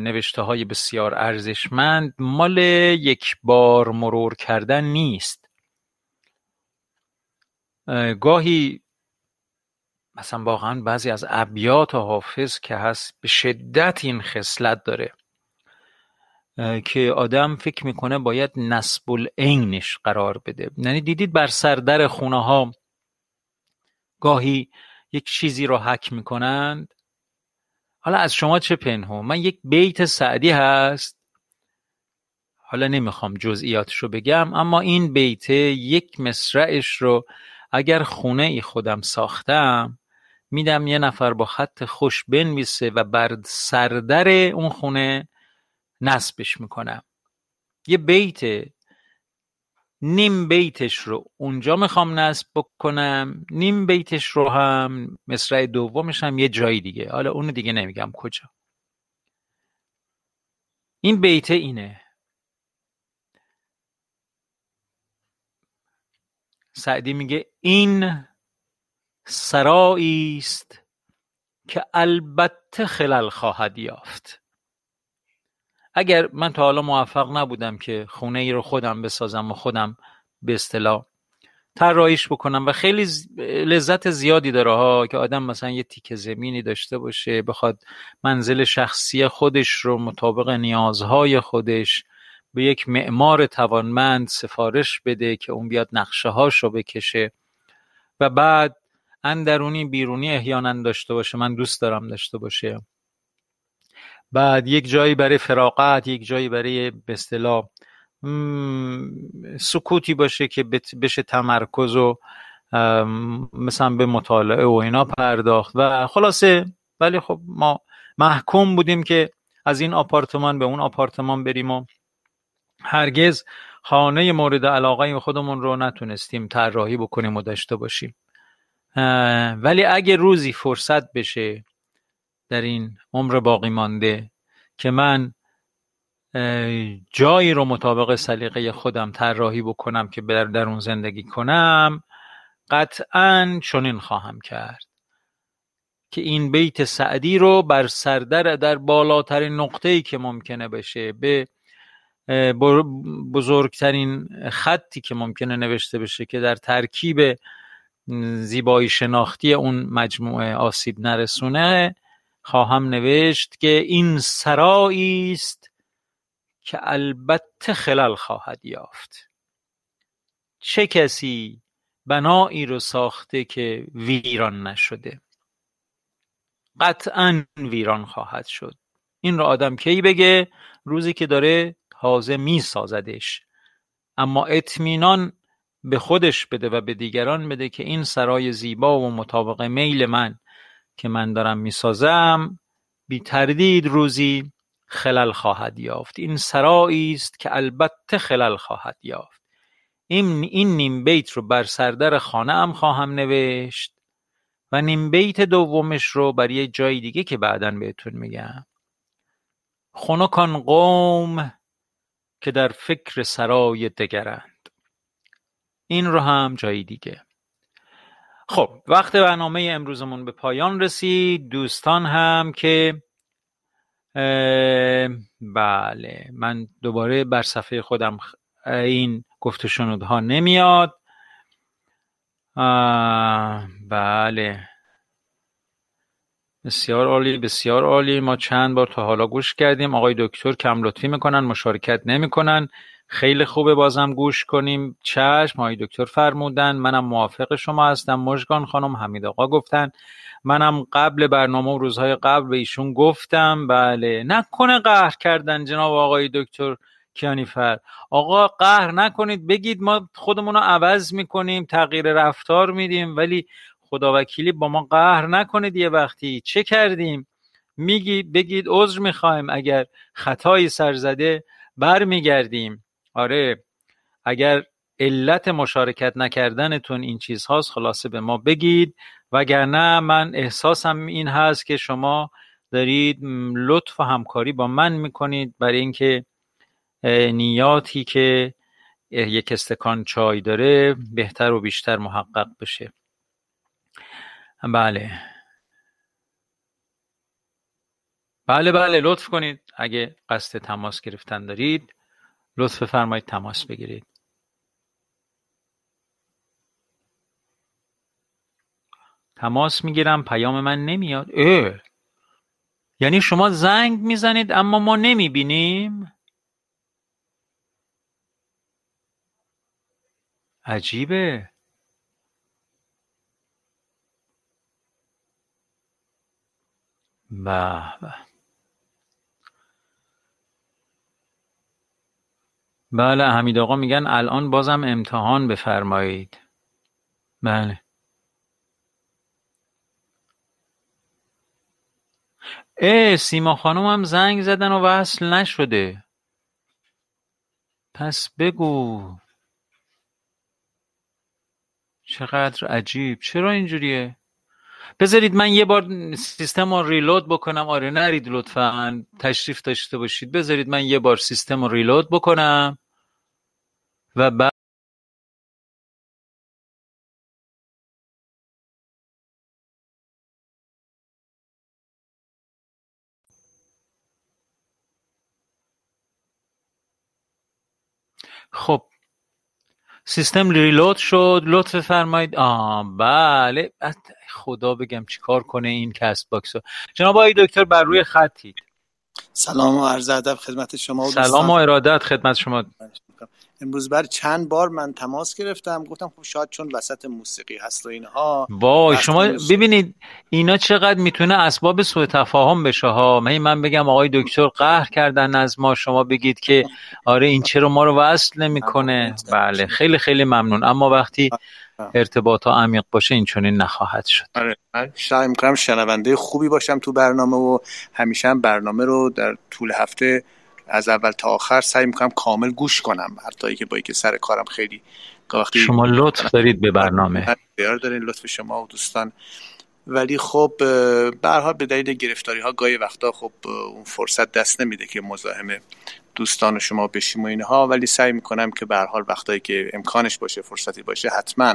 نوشته های بسیار ارزشمند مال یک بار مرور کردن نیست. گاهی مثلا واقعا بعضی از ابیات حافظ که هست به شدت این خصلت داره که آدم فکر می‌کنه باید نسب العینش قرار بده. یعنی دیدید بر سردر خونه ها گاهی یک چیزی رو حک می‌کنند. حالا از شما چه پنهون؟ من یک بیت سعدی هست. حالا نمی‌خوام جزئیاتش رو بگم اما این بیت یک مصرعش رو اگر خونه ای خودم ساختم میدم یه نفر با خط خوش بنویسه و بر سردر اون خونه نصبش می‌کنم. یه بیت نیم بیتش رو اونجا می‌خوام نصب بکنم نیم بیتش رو هم مصرع دومش هم یه جایی دیگه. حالا اونو دیگه نمیگم کجا. این بیت اینه. سعدی میگه این سرایی است که البته خلل خواهد یافت. اگر من تا حالا موفق نبودم که خونه ای رو خودم بسازم و خودم به اصطلاح طراحیش بکنم و خیلی لذت زیادی داره ها که آدم مثلا یه تیکه زمینی داشته باشه بخواد منزل شخصی خودش رو مطابق نیازهای خودش به یک معمار توانمند سفارش بده که اون بیاد نقشه هاش بکشه و بعد اندرونی بیرونی احیانا داشته باشه. من دوست دارم داشته باشه. بعد یک جایی برای فراغت یک جایی برای به اصطلاح سکوتی باشه که بشه تمرکز و مثلا به مطالعه و اینا پرداخت. و خلاصه ولی خب ما محکوم بودیم که از این آپارتمان به اون آپارتمان بریم و هرگز خانه مورد علاقه خودمون رو نتونستیم طراحی بکنیم و داشته باشیم. ولی اگه روزی فرصت بشه در این عمر باقی مانده که من جایی رو مطابق سلیقه خودم طراحی بکنم که در اون زندگی کنم قطعا چنین خواهم کرد که این بیت سعدی رو بر سردر در بالاترین نقطه ای که ممکنه بشه به بزرگترین خطی که ممکنه نوشته بشه که در ترکیب زیبایی شناختی اون مجموعه آسیب نرسونه خواهم نوشت که این سرایی است که البته خلل خواهد یافت. چه کسی بنایی رو ساخته که ویران نشده؟ قطعا ویران خواهد شد. این رو آدم کی بگه؟ روزی که داره تازه می سازدش اما اطمینان به خودش بده و به دیگران بده که این سرای زیبا و مطابق میل من که من دارم می‌سازم بی تردید روزی خلل خواهد یافت. این سرایی است که البته خلل خواهد یافت. این این نیم بیت رو بر سردر خانه ام خواهم نوشت و نیم بیت دومش رو بر یه جای دیگه که بعدا بهتون میگم. خنکان قوم که در فکر سرای دگرند. این رو هم جایی دیگه. خب وقت برنامه امروزمون به پایان رسید. دوستان هم که بله من دوباره بر صفحه خودم این گفت شنودها نمیاد. بله. بسیار عالی بسیار عالی. ما چند بار تا حالا گوش کردیم. آقای دکتر کم لطفی می‌کنن مشارکت نمی‌کنن. خیلی خوبه بازم گوش کنیم. چشم آقای دکتر فرمودن منم موافق شما هستم. مژگان خانم حمید آقا گفتن منم قبل برنامه و روزهای قبل به ایشون گفتم. بله نکنه قهر کردن جناب آقای دکتر کیانیفر. آقا قهر نکنید. بگید ما خودمون رو عوض می‌کنیم تغییر رفتار میدیم ولی خداوکیلی با ما قهر نکنید یه وقتی. چه کردیم؟ میگی بگید عذر می‌خوایم. اگر خطایی سرزده برمیگردیم. آره اگر علت مشارکت نکردنتون این چیز هاست خلاصه به ما بگید. وگرنه من احساسم این هست که شما دارید لطف و همکاری با من می‌کنید برای اینکه نیاتی که یک استکان چای داره بهتر و بیشتر محقق بشه. بله. بله بله لطف کنید. اگه قصد تماس گرفتن دارید. لطف فرمایید تماس بگیرید. تماس می‌گیرم پیام من نمیاد. اه. یعنی شما زنگ می‌زنید اما ما نمی‌بینیم؟ عجیبه. به. بله حمید آقا میگن الان بازم امتحان بفرمایید. بله. اه سیما خانم هم زنگ زدن و وصل نشده. پس بگو. چقدر عجیب. چرا اینجوریه؟ بذارید من یه بار سیستم رو ریلود بکنم. آره نرید لطفا. تشریف داشته باشید. بذارید من یه بار سیستم رو ریلود بکنم. و بعد خب سیستم reload شد. لطف فرمایید. آه بله. خدا بگم چیکار کنه این کست باکس رو. جناب آقای دکتر بر روی خطید. سلام و عرض ادب خدمت شما و سلام و ارادت خدمت شما. امروز بر چند بار من تماس گرفتم گفتم خب شاید چون وسط موسیقی هست و اینها وای شما ببینید اینا چقدر می‌تونه اسباب سوء تفاهم بشه ها؟ من من بگم آقای دکتر قهر کردن از ما شما بگید که آره این چرا ما رو وصل نمی‌کنه. بله خیلی خیلی ممنون. اما وقتی ارتباط ها عمیق باشه این چونین نخواهد شد. آره من سعی می‌کنم شنونده خوبی باشم تو برنامه و همیشه هم برنامه رو در طول هفته از اول تا آخر سعی می‌کنم کامل گوش کنم. حتی که با که سر کارم خیلی وقتی شما لطف دارید به برنامه. بیار دارین لطف شما و دوستان. ولی خب حال به دلیل گرفتاری ها گاهی وقتا خب اون فرصت دست نمیده که مزاحم دوستان شما بشیم و اینها. ولی سعی می‌کنم که به حال وقتایی که امکانش باشه فرصتی باشه حتما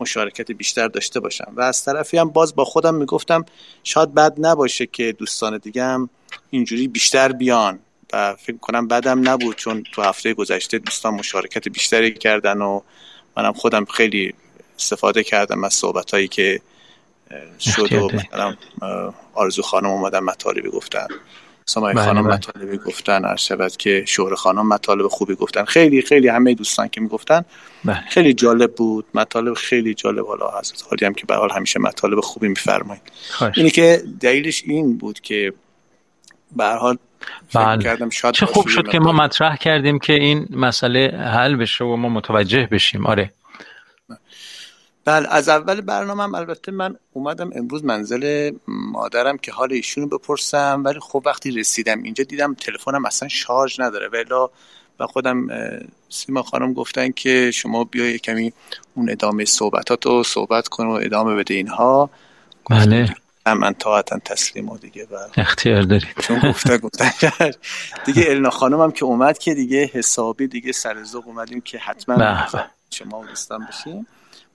مشارکت بیشتر داشته باشم. و از طرفی هم باز با خودم می‌گفتم شاید بد نباشه که دوستان دیگه هم اینجوری بیشتر بیان. و فکر کنم بدم نبود چون تو هفته گذشته دوستان مشارکت بیشتری کردن و منم خودم خیلی استفاده کردم از صحبت هایی که شد و مثلا آرزو خانم اومدن مطالبی گفتن. سمای بله، خانم بله. مطالبی گفتن هر شود که شهر خانم مطالب خوبی گفتن. خیلی خیلی همه دوستان که می‌گفتن بله. خیلی جالب بود. مطالب خیلی جالب. حالا هست حالی هم که به حال همیشه مطالب خوبی میفرمایید. اینی که دلیلش این بود که به حال بله. چه خوب شد که ما مطرح کردیم که این مسئله حل بشه و ما متوجه بشیم. آره. بله از اول برنامه هم البته من اومدم امروز منزل مادرم که حال ایشونو بپرسم ولی خب وقتی رسیدم اینجا دیدم تلفنم اصلا شارژ نداره. ولی و خودم سیما خانم گفتن که شما بیا کمی اون ادامه صحبتات رو صحبت کن و ادامه بده اینها. بله. من طاعتا تسلیم و دیگه بر اختیار دارید. چون گفته گفتن دیگه النا خانم هم که اومد که دیگه حسابی دیگه سر زوق اومدیم که حتما شما دوستان بشیم.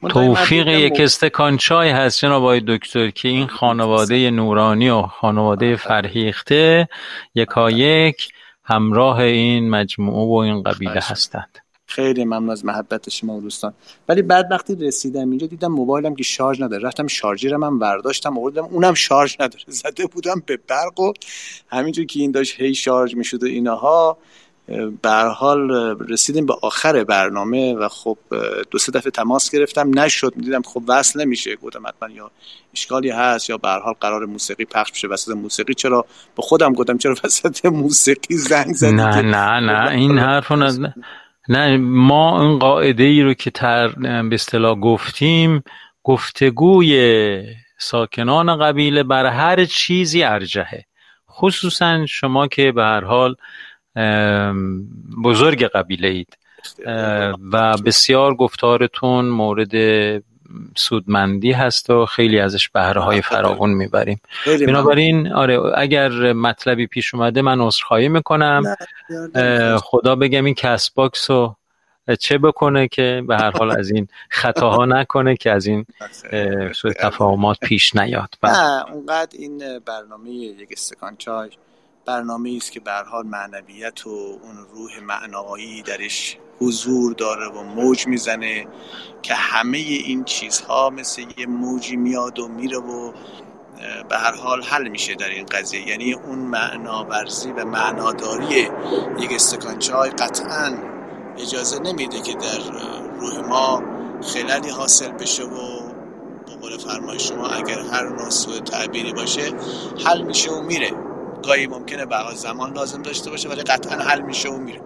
توفیق یک استکان چای هست جناب آقای دکتر که این خانواده نورانی و خانواده فرهیخته یکایک همراه این مجموعه و این قبیله هستند. خیلی ممنون از محبت شما و دوستان. ولی بعد وقتی رسیدم اینجا دیدم موبایلم که شارژ نداره. رفتم شارژرم من برداشتم آوردم اونم شارژ نداره. زده بودم به برق و همینجور که این داشت هی شارژ می‌شد و اینها به حال رسیدیم به آخر برنامه و خب دو سه دفعه تماس گرفتم. نشد. دیدم خب وصل نمیشه. گفتم حتما یا اشکالی هست یا به حال قرار موسیقی پخش بشه. وسط موسیقی چرا؟ با خودم گفتم چرا وسط موسیقی زنگ زدی نه نه نه. این حرف نه نه ما این قاعده ای رو که تر به اصطلاح گفتیم گفتگوی ساکنان قبیله بر هر چیزی ارجهه خصوصا شما که به هر حال بزرگ قبیله اید و بسیار گفتارتون مورد سودمندی هست و خیلی ازش بهره های فراوان می‌بریم. بنابراین آره اگر مطلبی پیش اومده من عذرخواهی می‌کنم. خدا بگم این کست باکس رو چه بکنه که به هر حال از این خطاها نکنه که از این سوء تفاهمات پیش نیاد. نه اونقدر این برنامه یک استکان چای برنامه است که به هر حال معنویت و اون روح معنایی درش حضور داره و موج می‌زنه که همه این چیزها مثل یه موجی میاد و میره و به هر حال حل میشه در این قضیه. یعنی اون معناورزی و معناداری یک استکان چای قطعا اجازه نمیده که در روح ما خلالی حاصل بشه و به قول فرمای شما اگر هر نوع سوء تعبیری باشه حل میشه و میره. گاهی ممکنه به زمان لازم داشته باشه ولی قطعا حل میشه و میره.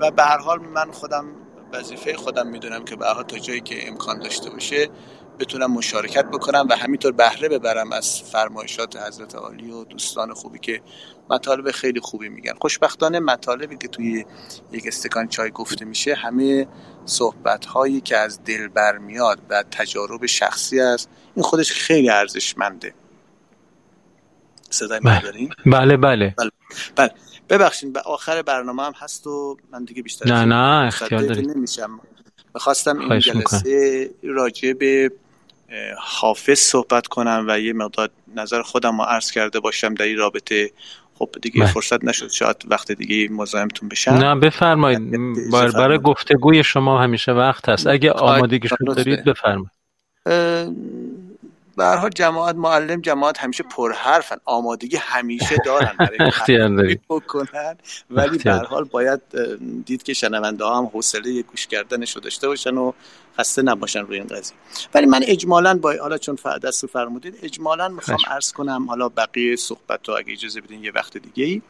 و به هر حال من خودم وظیفه خودم می‌دونم که به تا جایی که امکان داشته باشه بتونم مشارکت بکنم و همینطور بهره ببرم از فرمایشات حضرت عالی و دوستان خوبی که مطالب خیلی خوبی میگن. خوشبختانه مطالبی که توی یک استکان چای گفته میشه همه صحبت هایی که از دل برمیاد و تجارب شخصی است این خودش خیلی ارزشمنده. صدای من بله. بله بله. بله, بله. ببخشید آخر برنامه هم هست و من دیگه بیشتر نه نه اختیار نمیشم. می‌خواستم این جلسه راجع به حافظ صحبت کنم و یه مقدار نظر خودم رو عرض کرده باشم در این رابطه. خب دیگه بله. فرصت نشد. شاید وقت دیگه مزاحمتون بشم. نه بفرمایید. برای گفتگوی شما همیشه وقت هست. اگه آمادگی شد دارید بفرمایید. به هر جماعت معلم جماعت همیشه پرحرفن. آمادگی همیشه دارن برای بکنن. ولی به حال باید دید که شنونده ها هم حوصله گوش کردنش رو داشته باشن و خسته نباشن روی این قضیه. ولی من اجمالا با حالا چون دست فرمودید اجمالا می‌خوام عرض کنم حالا بقیه صحبت رو اگه اجازه بدین یه وقت دیگه ای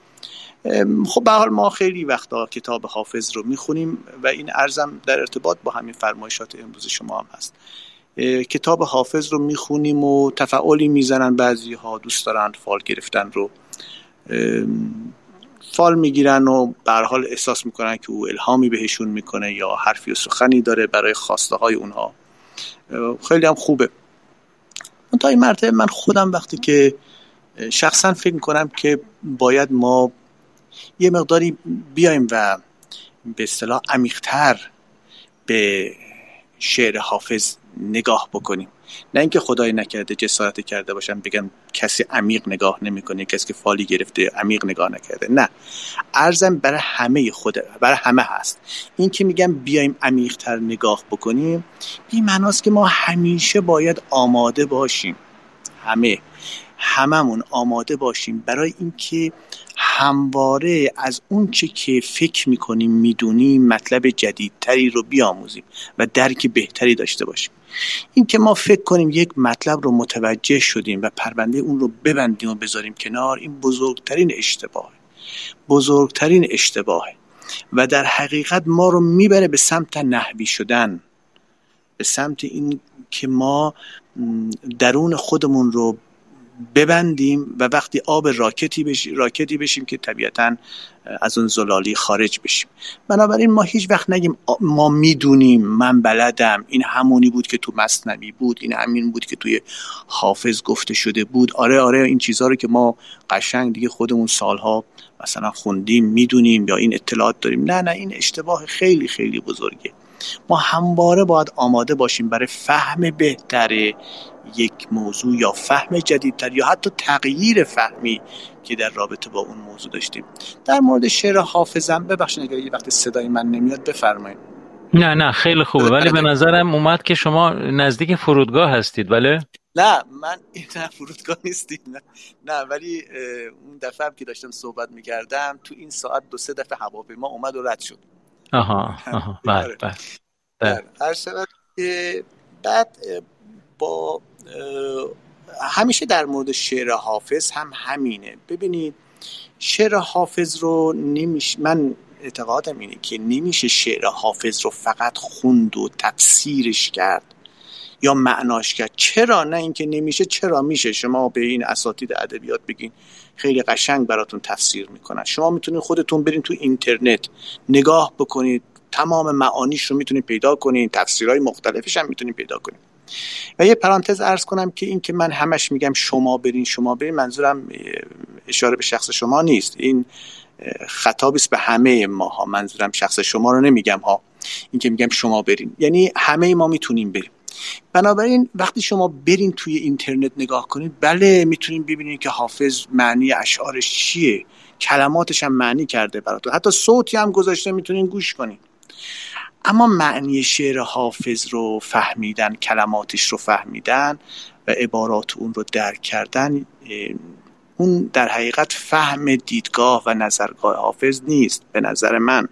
خب به حال ما خیلی وقتا کتاب حافظ رو می‌خونیم و این ارزم در ارتباط با همین فرمایشات امروز شما هم هست. کتاب حافظ رو می‌خونیم و تفعالی می‌زنن بعضی ها دوست دارن فال گرفتن رو فال می‌گیرن و به حال احساس می‌کنن که او الهامی بهشون می‌کنه یا حرفی و سخنی داره برای خواسته های اونها خیلی هم خوبه. تا این مرتبه من خودم وقتی که شخصا فکر می‌کنم که باید ما یه مقداری بیایم و به اصطلاح عمیقتر به شعر حافظ نگاه بکنیم. نه اینکه خدای نکرده جسارت کرده باشم بگم کسی عمیق نگاه نمی‌کنه کسی که فالی گرفته عمیق نگاه نکرده. نه. ارزم برای همه خود برای همه هست. این که میگم بیایم عمیقتر نگاه بکنیم این معناست که ما همیشه باید آماده باشیم. همه. هممون آماده باشیم. برای اینکه همواره از اون چه که فکر می‌کنیم می‌دونیم مطلب جدیدتری رو بیاموزیم و درک بهتری داشته باشیم. این که ما فکر کنیم یک مطلب رو متوجه شدیم و پرونده اون رو ببندیم و بذاریم کنار این بزرگترین اشتباه بزرگترین اشتباه و در حقیقت ما رو می‌بره به سمت نحوی شدن. به سمت این که ما درون خودمون رو ببندیم و وقتی آب راکتی بشیم, راکتی بشیم که طبیعتا از اون زلالی خارج بشیم. بنابراین ما هیچ وقت نگیم ما می‌دونیم من بلدم این همونی بود که تو مصنوی بود این همین بود که توی حافظ گفته شده بود. آره آره این چیزها رو که ما قشنگ دیگه خودمون سالها مثلا خوندیم می‌دونیم یا این اطلاعات داریم. نه نه این اشتباه خیلی خیلی بزرگه. ما همواره باید آماده باشیم برای فهم بهتر یک موضوع یا فهم جدیدتر یا حتی تغییر فهمی که در رابطه با اون موضوع داشتیم. در مورد شعر حافظم ببخشید اگر یه وقت صدای من نمیاد بفرمایید. نه نه خیلی خوبه. ولی به نظرم اومد که شما نزدیک فرودگاه هستید بله؟ نه من این فرودگاه نیستیم. نه, نه ولی اون دفعه هم که داشتم صحبت می‌کردم تو این ساعت دو سه دفعه هواپیما اومد و رد شد. آها آها. بله آره. بله, بله. بعد با همیشه در مورد شعر حافظ هم همینه. ببینید شعر حافظ رو نمیشه من اعتقادم اینه که نمیشه شعر حافظ رو فقط خوند و تفسیرش کرد یا معناش کرد. چرا؟ نه اینکه نمیشه چرا میشه؟ شما به این اساتید ادبیات بگین. خیلی قشنگ براتون تفسیر می‌کنن. شما می‌تونید خودتون برین تو اینترنت نگاه بکنید تمام معانیش رو می‌تونید پیدا کنید تفسیرهای مختلفش هم می‌تونید پیدا کنید و یه پرانتز ارز کنم که این که من همش میگم شما برین شما برین منظورم اشاره به شخص شما نیست. این خطابی به همه ماها. منظورم شخص شما رو نمیگم ها. این که میگم شما برین. یعنی همه ما می‌تونیم بریم. بنابراین وقتی شما برین توی اینترنت نگاه کنید بله می‌تونید ببینید که حافظ معنی اشعارش چیه. کلماتش هم معنی کرده براتون. حتی صوتی هم گذاشته می‌تونین گوش کنید اما معنی شعر حافظ رو فهمیدن کلماتش رو فهمیدن و عبارات اون رو درک کردن اون در حقیقت فهم دیدگاه و نظرگاه حافظ نیست به نظر من.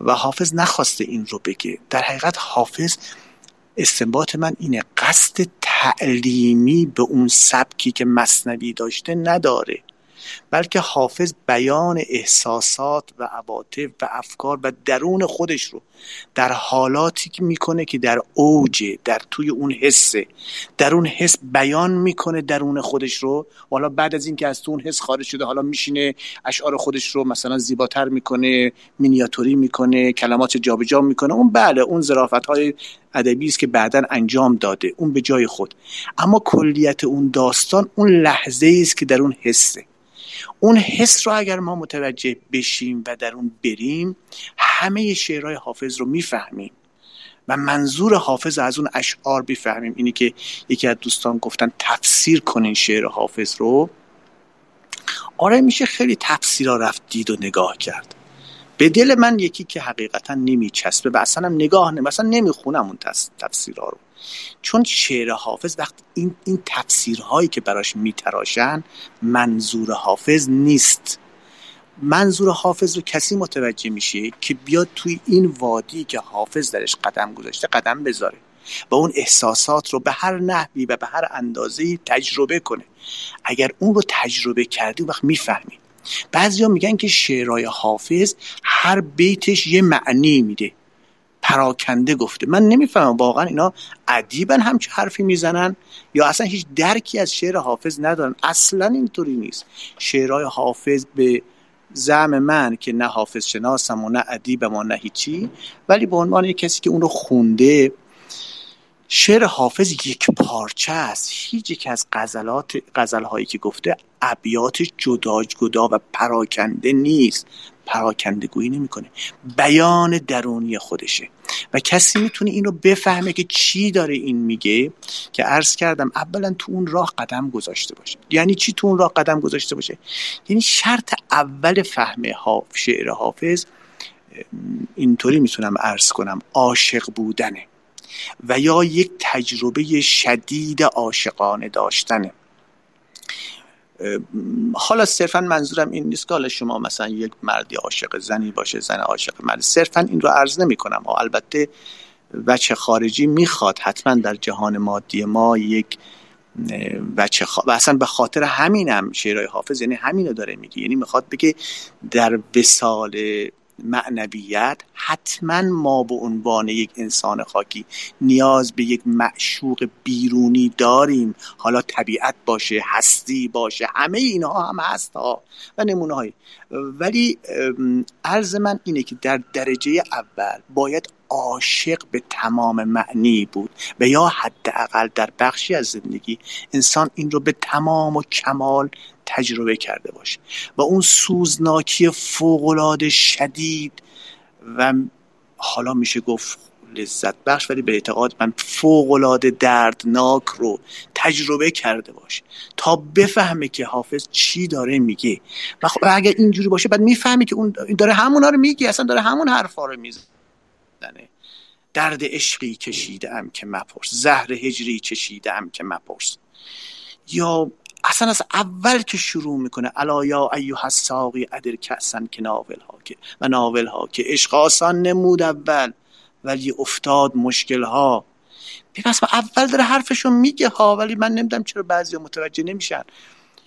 و حافظ نخواسته این رو بگه. در حقیقت حافظ استنباط من اینه قصد تعلیمی به اون سبکی که مصنوی داشته نداره. بلکه حافظ بیان احساسات و عواطف و افکار و درون خودش رو در حالاتی که می‌کنه که در اوج در توی اون حسه در اون حس بیان می‌کنه درون خودش رو. حالا بعد از اینکه از تو اون حس خارج شده حالا میشینه اشعار خودش رو مثلا زیباتر می‌کنه مینیاتوری می‌کنه کلمات جابجا می‌کنه. اون بله اون ظرافت های ادبی است که بعدا انجام داده اون به جای خود. اما کلیت اون داستان اون لحظه است که در اون حسه. اون حس رو اگر ما متوجه بشیم و در اون بریم همه شعرهای حافظ رو می‌فهمیم و منظور حافظ از اون اشعار بفهمیم. اینی که یکی از دوستان گفتن تفسیر کنین شعر حافظ رو. آره میشه خیلی تفسیرها رفت دید و نگاه کرد. به دل من یکی که حقیقتا نمیچسبه و اصلا نگاه نمی اصلا نمی‌خونم اون تفسیرها رو. چون شعر حافظ وقت این, این تفسیرهایی که براش میتراشن منظور حافظ نیست. منظور حافظ رو کسی متوجه میشه که بیاد توی این وادی که حافظ درش قدم گذاشته قدم بذاره و اون احساسات رو به هر نحوی و به هر اندازه تجربه کنه. اگر اون رو تجربه کردی وقت می‌فهمی بعضیا میگن که شعرهای حافظ هر بیتش یه معنی میده. پراکنده گفته. من نمی‌فهمم واقعا اینا ادیبن همچه حرفی می‌زنن یا اصلا هیچ درکی از شعر حافظ ندارن. اصلا اینطوری نیست. شعرهای حافظ به زم من که نه حافظ شناسم و نه ادیبم و نه هیچی ولی به عنوان یک کسی که اون رو خونده شعر حافظ یک پارچه است. هیچ یک از غزلات غزلهایی که گفته ابیاتش جدا جدا و پراکنده نیست. پراکنده گویی نمی‌کنه. بیان درونی خودشه. و کسی می‌تونه اینو بفهمه که چی داره این میگه که عرض کردم اولا تو اون راه قدم گذاشته باشه. یعنی چی تو اون راه قدم گذاشته باشه؟ یعنی شرط اول فهم شعر حافظ اینطوری می‌تونم عرض کنم عاشق بودنه و یا یک تجربه شدید عاشقانه داشتنه. حالا صرفا منظورم این نیست که حالا شما مثلا یک مردی عاشق زنی باشه زن عاشق مرد. صرفا این رو عرض نمی کنم و البته وچه خارجی می‌خواد. حتما در جهان مادی ما یک وچه خ... و اصلا به خاطر همینم شعرهای حافظ یعنی همینو داره میگه. یعنی می‌خواد بگه در وسال معنویت حتما ما به عنوان یک انسان خاکی نیاز به یک معشوق بیرونی داریم. حالا طبیعت باشه هستی باشه همه اینها هم هست ها و نمونه های ولی عرض من اینه که در درجه اول باید عاشق به تمام معنی بود. و یا حداقل در بخشی از زندگی انسان این رو به تمام و کمال تجربه کرده باشه. و اون سوزناکی فوقالعاده شدید و حالا میشه گفت لذت بخش ولی به اعتقاد من فوقالعاده دردناک رو تجربه کرده باشه. تا بفهمه که حافظ چی داره میگه. و خب اگر اینجوری باشه بعد می‌فهمه که اون داره همونا رو میگه اصلا داره همون حرفا رو می‌زنه. درد عشقی کشیدم که مپرس. زهر هجری چشیدم که مپرس. یا اصلا از اول که شروع می‌کنه الا یا ایها الساقی ادر کسن که ناول ها که و ناول ها که عشق آسان نمود اول ولی افتاد مشکل ها. پس اول داره حرفشو میگه ها ولی من نمی‌دونم چرا بعضی متوجه نمیشن.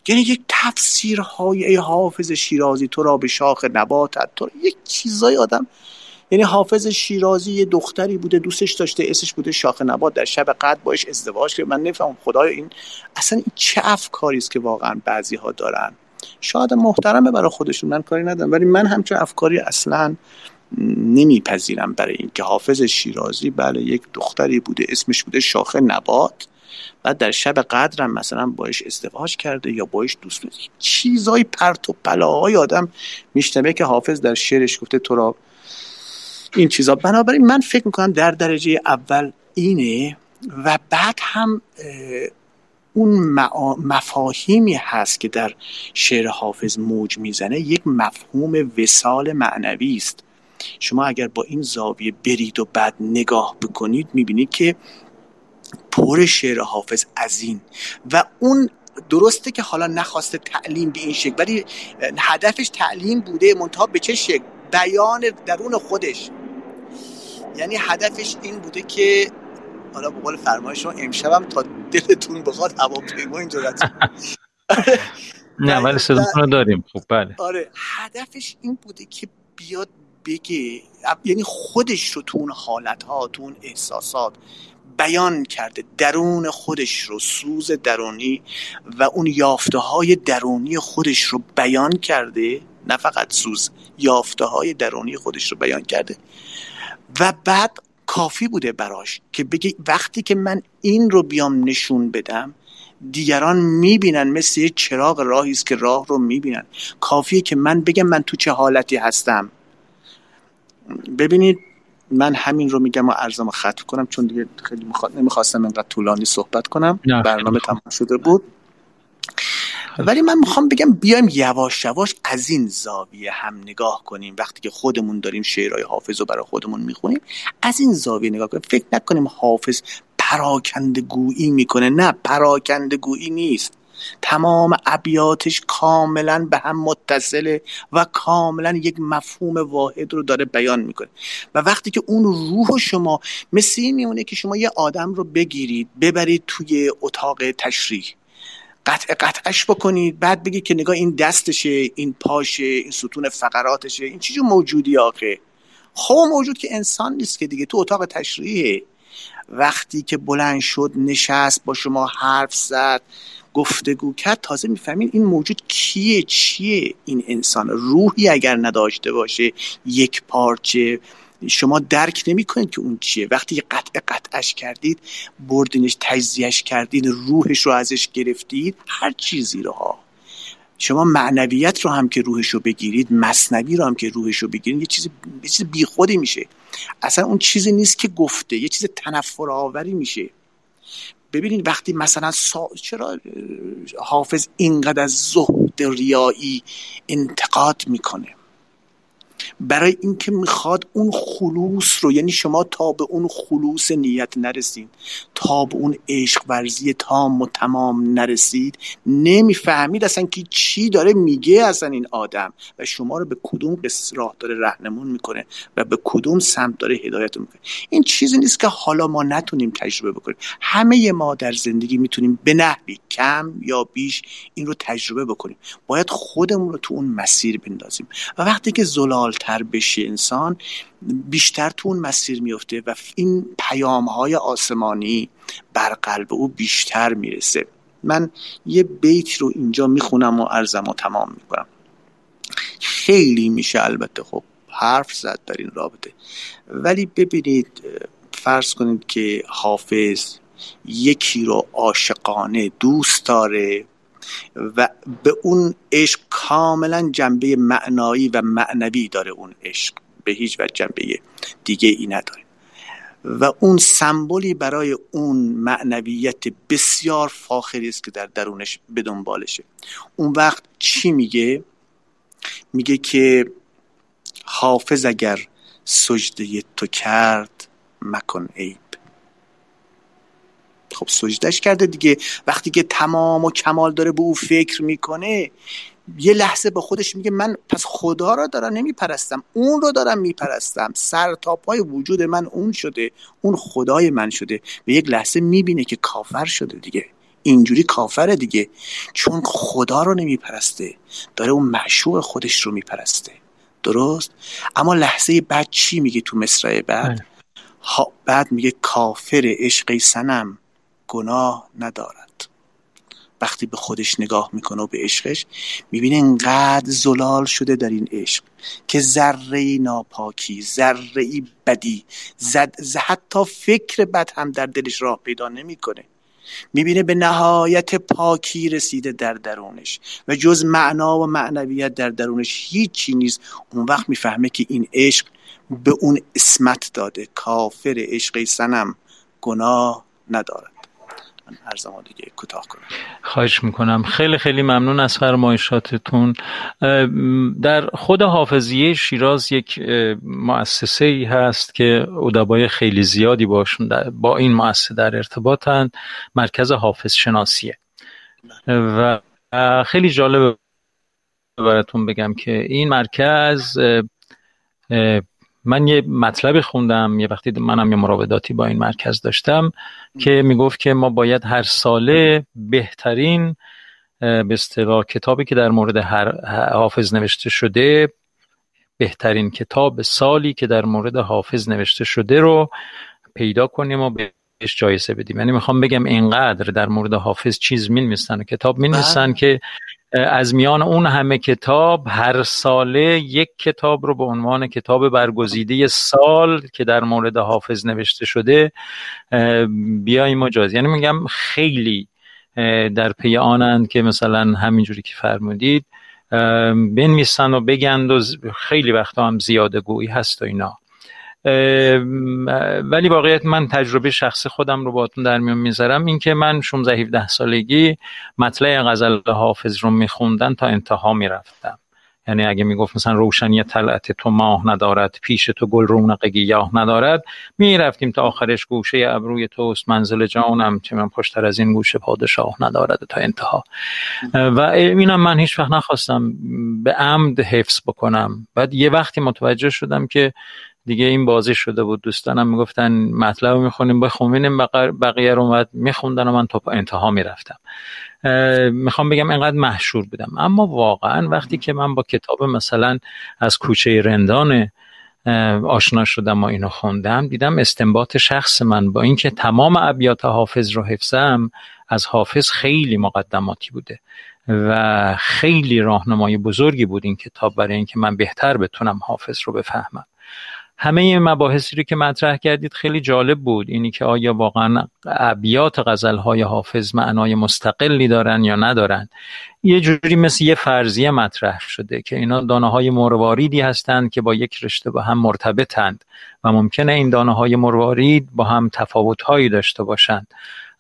یعنی یک تفسیرهای ای حافظ شیرازی تو را به شاخ نباتت تو یک چیزای آدم یعنی حافظ شیرازی یه دختری بوده دوستش داشته اسمش بوده شاخ نبات در شب قد باش ازدواج کرد. من نفهم خدای این اصلا این چه افکاری است که واقعا بعضی ها دارن؟ شاید محترمه برای خودشون من کاری ندارم. ولی من همچون افکاری اصلا نمیپذیرم برای اینکه حافظ شیرازی بله یک دختری بوده اسمش بوده شاخ نبات. بعد در شب قدرم مثلا باش ازدواج کرده یا باش دوست چیزای پرت و پلاهای آدم میشنوه که حافظ در شعرش گفته تو را این چیزا. بنابراین من فکر می‌کنم در درجه اول اینه و بعد هم اون مفاهیمی هست که در شعر حافظ موج می‌زنه یک مفهوم وسال معنوی است. شما اگر با این زاویه برید و بعد نگاه بکنید می‌بینید که پر شعر حافظ از این و اون درسته که حالا نخواسته تعلیم به این شکل ولی هدفش تعلیم بوده منتها به چه شکل؟ بیان درون خودش. یعنی هدفش این بوده که حالا به قول فرمایش شما امشبم تا دلتون بخواد هواپیما اینجا نه ولی صداتون رو داریم. خب بله. آره هدفش این بوده که بیاد بگه یعنی خودش رو تو اون حالت ها تو اون احساسات بیان کرده درون خودش رو سوز درونی و اون یافته های درونی خودش رو بیان کرده نه فقط سوز یافته های درونی خودش رو بیان کرده. و بعد کافی بوده براش که بگه وقتی که من این رو بیام نشون بدم دیگران می‌بینن مثل یه چراغ راهی است که راه رو می‌بینن. کافیه که من بگم من تو چه حالتی هستم. ببینید من همین رو میگم و ارزم ختم کنم چون دیگه خیلی نمی‌خواستم اینقدر طولانی صحبت کنم. برنامه تمام شده بود. ولی من می‌خوام بگم بیایم یواش یواش از این زاویه هم نگاه کنیم. وقتی که خودمون داریم شعرهای حافظ رو برای خودمون می‌خونیم از این زاویه نگاه کنیم. فکر نکنیم حافظ پراکنده گویی می‌کنه. نه پراکنده گویی نیست. تمام ابیاتش کاملا به هم متصله و کاملا یک مفهوم واحد رو داره بیان می‌کنه. و وقتی که اون روح شما مثل این میمونه که شما یه آدم رو بگیرید ببرید توی اتاق تشریح. قطع قطعش بکنید بعد بگید که نگاه این دستشه این پاشه این ستون فقراتشه این چیزی موجودی آخه؟ خب موجود که انسان نیست که دیگه تو اتاق تشریحه. وقتی که بلند شد نشست با شما حرف زد گفتگو کرد تازه می‌فهمین این موجود کیه چیه این انسان؟ روحی اگر نداشته باشه یک پارچه شما درک نمی کنید که اون چیه. وقتی قطع قطعش کردید بردینش تجزیهش کردید روحش رو ازش گرفتید هر چیزی رو ها. شما معنویت رو هم که روحش رو بگیرید مصنوی رو هم که روحش رو بگیرید یه چیز یه چیز بیخودی میشه. اصلا اون چیزی نیست که گفته یه چیز تنفر آوری میشه. ببینید وقتی مثلا سا... چرا حافظ اینقدر از زهد ریایی انتقاد می‌کنه؟ برای اینکه می‌خواد اون خلوص رو یعنی شما تا به اون خلوص نیت نرسید تا به اون عشق ورزی تام و تمام نرسید نمی‌فهمید اصلا که چی داره میگه اصلا این آدم. و شما رو به کدوم راه داره رهنمون می‌کنه و به کدوم سمت داره هدایت می‌کنه. این چیزی نیست که حالا ما نتونیم تجربه بکنیم. همه ما در زندگی می‌تونیم به نحوی کم یا بیش این رو تجربه بکنیم. باید خودمون رو تو اون مسیر بندازیم. و وقتی که زلال تر بشه انسان بیشتر تو اون مسیر میفته و این پیام های آسمانی بر قلب او بیشتر می‌رسه. من یه بیت رو اینجا می‌خونم و ارزم و تمام می‌کنم. خیلی میشه البته خب حرف زد در این رابطه. ولی ببینید فرض کنید که حافظ یکی رو عاشقانه دوست داره و به اون عشق کاملا جنبه معنایی و معنوی داره اون عشق. به هیچ وجه جنبه دیگه ای نداره. و اون سمبولی برای اون معنویت بسیار فاخری است که در درونش به دنبالشه. اون وقت چی میگه؟ میگه که حافظ اگر سجده تو کرد مکن عیب خب سجدش کرده دیگه. وقتی که تمام و کمال داره به او فکر می‌کنه یه لحظه با خودش میگه من پس خدا را دارم نمیپرستم اون رو دارم میپرستم. سر تا پای وجود من اون شده اون خدای من شده. به یک لحظه می‌بینه که کافر شده دیگه. اینجوری کافره دیگه. چون خدا رو نمیپرسته. داره اون معشوق خودش رو میپرسته. درست؟ اما لحظه بعد چی میگه تو مصرع بعد؟ بله. بعد میگه کافر عشق سنم گناه ندارد. وقتی به خودش نگاه می‌کنه و به عشقش می‌بینه انقدر زلال شده در این عشق که ذره ناپاکی ذره بدی زد حتی فکر بد هم در دلش راه پیدا نمی‌کنه. می‌بینه به نهایت پاکی رسیده در درونش و جز معنا و معنویت در درونش هیچی نیست. اون وقت می‌فهمه که این عشق به اون اسمت داده. کافر عشق سنم گناه ندارد. ارزم دیگه کوتاه کنم. خواهش می‌کنم. خیلی خیلی ممنون از فرمایشاتتون. در خود حافظیه شیراز یک مؤسسه ای هست که ادبای خیلی زیادی باشون با این مؤسسه در ارتباطن. مرکز حافظ شناسیه و خیلی جالب براتون بگم که این مرکز من یه مطلبی خوندم یه وقتی منم یه مراوداتی با این مرکز داشتم که می‌گفت که ما باید هر ساله بهترین به اصطلاح کتابی که در مورد هر حافظ نوشته شده بهترین کتاب سالی که در مورد حافظ نوشته شده رو پیدا کنیم و بهش جایزه بدیم یعنی می‌خوام بگم اینقدر در مورد حافظ چیز می‌نویسن و کتاب می‌نویسن بله. که از میان اون همه کتاب هر ساله یک کتاب رو به عنوان کتاب برگزیده سال که در مورد حافظ نوشته شده بیاییم مجاز یعنی میگم خیلی در پی آنند که مثلا همینجوری که فرمودید بنویسن و بگند و خیلی وقتا هم زیاده گویی هست و اینا. ولی واقعیت من تجربه شخص خودم رو باتون در میون می‌ذارم. اینکه من 16 17 سالگی مطلع غزل حافظ رو میخوندن تا انتها می‌رفتم. یعنی اگه می‌گفت مثلا روشنی طلعت تو ماه ندارد پیش تو گل رونق گیاه ندارد می‌رفتیم تا آخرش گوشه ابروی توست منزل جانم چه من پشتر از این گوشه پادشاه ندارد تا انتها. و اینم من هیچ وقت نخواستم به عمد حفظ بکنم. بعد یه وقتی متوجه شدم که دیگه این بازی شده بود. دوستانم می‌گفتن مطلب رو می‌خونیم. بخونیم بقیه رو میخوندن و من تا انتها می‌رفتم. می‌خوام بگم اینقدر محشور بودم. اما واقعا وقتی که من با کتاب مثلا از کوچه رندان آشنا شدم و اینو خوندم دیدم استنباط شخص من با اینکه تمام ابیات حافظ رو حفظم از حافظ خیلی مقدماتی بوده و خیلی راهنمای بزرگی بود این کتاب برای اینکه من بهتر بتونم حافظ رو بفهمم. همه مباحثی رو که مطرح کردید خیلی جالب بود. اینی که آیا واقعا ابیات های حافظ معنای مستقلی دارن یا ندارن. یه جوری مثل یه فرضیه مطرح شده که اینا دانه های مرواریدی هستند که با یک رشته با هم مرتبطند و ممکنه این دانه های مروارید با هم تفاوت داشته باشند.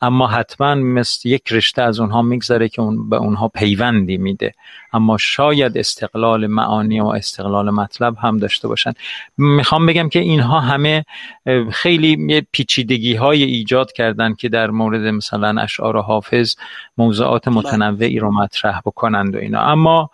اما حتما مثل یک رشته از اونها میگذره که اون به اونها پیوندی میده. اما شاید استقلال معانی و استقلال مطلب هم داشته باشن. می‌خوام بگم که اینها همه خیلی پیچیدگی های ایجاد کردن که در مورد مثلا اشعار حافظ موضوعات بله. متنوعی رو مطرح بکنند و اینا. اما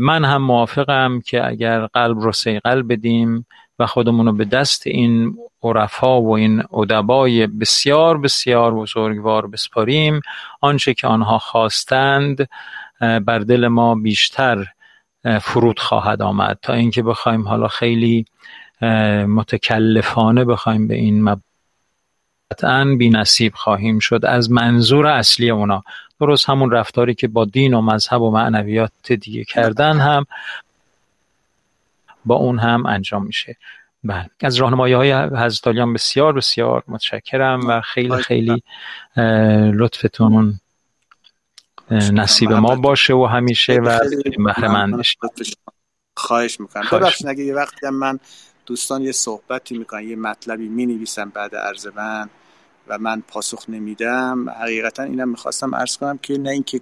من هم موافقم که اگر قلب رو سیقل بدیم و خودمون رو به دست این عرفا و این ادبای بسیار بسیار بزرگوار بسپاریم. آنچه که آنها خواستند بر دل ما بیشتر فرود خواهد آمد. تا اینکه بخوایم حالا خیلی متکلفانه بخوایم به این قطعا بی نصیب خواهیم شد. از منظور اصلی اونا. درست همون رفتاری که با دین و مذهب و معنویات دیگه کردن هم با اون هم انجام میشه. بله. از راهنمایی های حضرت بسیار بسیار متشکرم و خیلی خیلی لطفتون نصیب ما باشه و همیشه و بهره خواهش می‌کنم. ببخشید اگه یه وقتی من دوستان یه صحبتی می‌کنن یه مطلبی می بعد عرض من. و من پاسخ نمیدم. حقیقتا اینم می‌خواستم ارز کنم که نه اینکه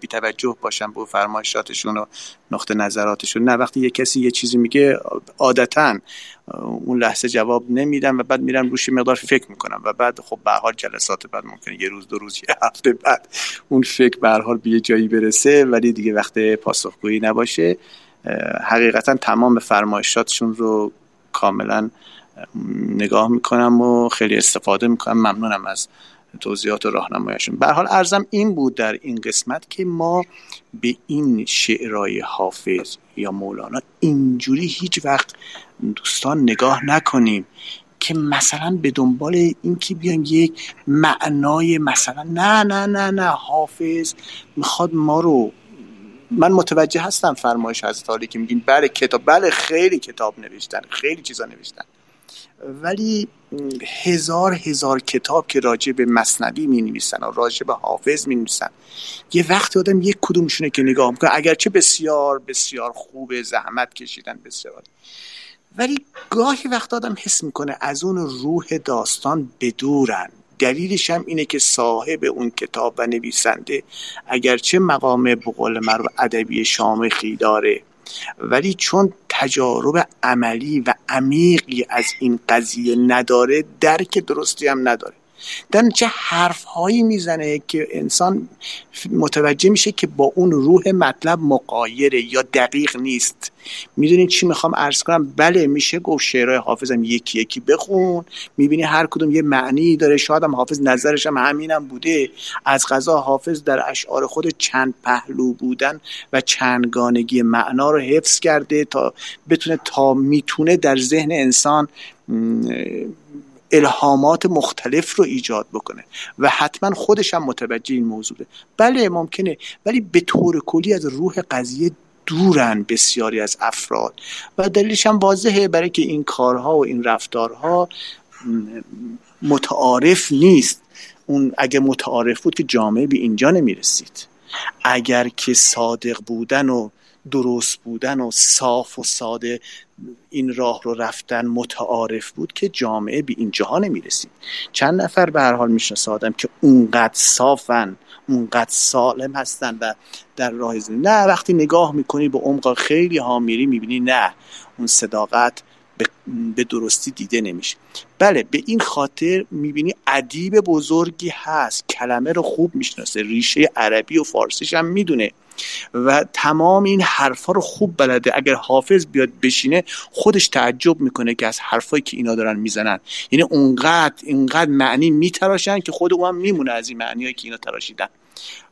بیتوجه باشم به فرمایشاتشون و نقطه نظراتشون. نه وقتی یه کسی یه چیزی میگه عادتا اون لحظه جواب نمیدم و بعد میرم روش مقدار فکر می‌کنم و بعد خب به حال جلسات بعد ممکنه یه روز دو روز یه هفته بعد اون فکر به حال به یه جایی برسه ولی دیگه وقت پاسخگویی نباشه. حقیقتا تمام فرمایشاتشون رو کاملا نگاه می‌کنم و خیلی استفاده می‌کنم. ممنونم از توضیحات و راهنماییشون. به حال ارزم این بود در این قسمت که ما به این شعرهای حافظ یا مولانا اینجوری هیچ وقت دوستان نگاه نکنیم که مثلا به دنبال این که بیایم یک معنای مثلا نه نه نه نه حافظ می‌خواد ما رو من متوجه هستم فرمایش از که میگین. بله کتاب بله خیلی کتاب نوشتن خیلی چیزا نوشتن. ولی هزار هزار کتاب که راجع به مصنبی می نویسن و راجع به حافظ می نویسن یه وقت آدم یک کدومشونه که نگاه می‌کنه اگرچه بسیار بسیار خوب زحمت کشیدن بسیار. ولی گاهی وقت آدم حس می‌کنه از اون روح داستان بدورن. دلیلش هم اینه که صاحب اون کتاب و نویسنده اگرچه مقام بقول مرو ادبی شامخی داره ولی چون تجارب عملی و عمیقی از این قضیه نداره درک درستی هم نداره. در چه حرف هایی می‌زنه که انسان متوجه میشه که با اون روح مطلب مقایره یا دقیق نیست. می‌دونین چی می‌خوام عرض کنم؟ بله میشه گفت شعرهای حافظم یکی یکی بخون. می‌بینی هر کدوم یه معنی داره. شاید هم حافظ نظرش هم همینم بوده. از غذا حافظ در اشعار خود چند پهلو بودن و چندگانگی معنا رو حفظ کرده تا بتونه تا می‌تونه در ذهن انسان الهامات مختلف رو ایجاد بکنه و حتما خودش هم متوجه این موضوعه. بله ممکنه ولی به طور کلی از روح قضیه دورن بسیاری از افراد و دلیلش هم واضحه برای که این کارها و این رفتارها متعارف نیست. اون اگه متعارف بود که جامعه به اینجا نمی‌رسید. اگر که صادق بودن و درست بودن و صاف و ساده این راه رو رفتن متعارف بود که جامعه به این جاها نمی‌رسید. چند نفر به هر حال میشناسادم که اونقدر صافن اونقدر سالم هستن و در راه زندگی. نه وقتی نگاه می‌کنی به عمق خیلی ها میری می‌بینی نه اون صداقت به درستی دیده نمیشه. بله به این خاطر می‌بینی ادیب بزرگی هست. کلمه رو خوب می‌شناسه ریشه عربی و فارسیش هم می‌دونه. و تمام این حرفا رو خوب بلده. اگر حافظ بیاد بشینه خودش تعجب می‌کنه که از حرفایی که اینا دارن می‌زنن. یعنی اونقدر اینقدر معنی میتراشن که خود او هم میمونه از این معنیهایی که اینا تراشیدن.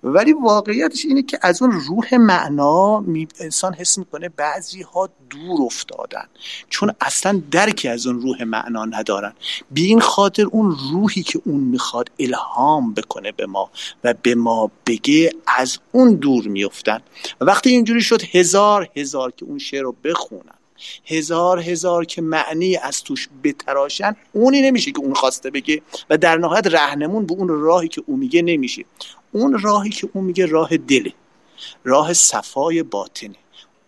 ولی واقعیتش اینه که از اون روح معنا انسان حس می‌کنه بعضی ها دور افتادن. چون اصلا درکی از اون روح معنا ندارن. بی این خاطر اون روحی که اون می‌خواد الهام بکنه به ما و به ما بگه از اون دور میفتن و وقتی اینجوری شد هزار هزار که اون شعر رو بخونن هزار هزار که معنی از توش بتراشن اونی نمیشه که اون خواسته بگه و در نهایت رهنمون به اون راهی که اون میگه نمیشه. اون راهی که اون میگه راه دله راه صفای باطنه.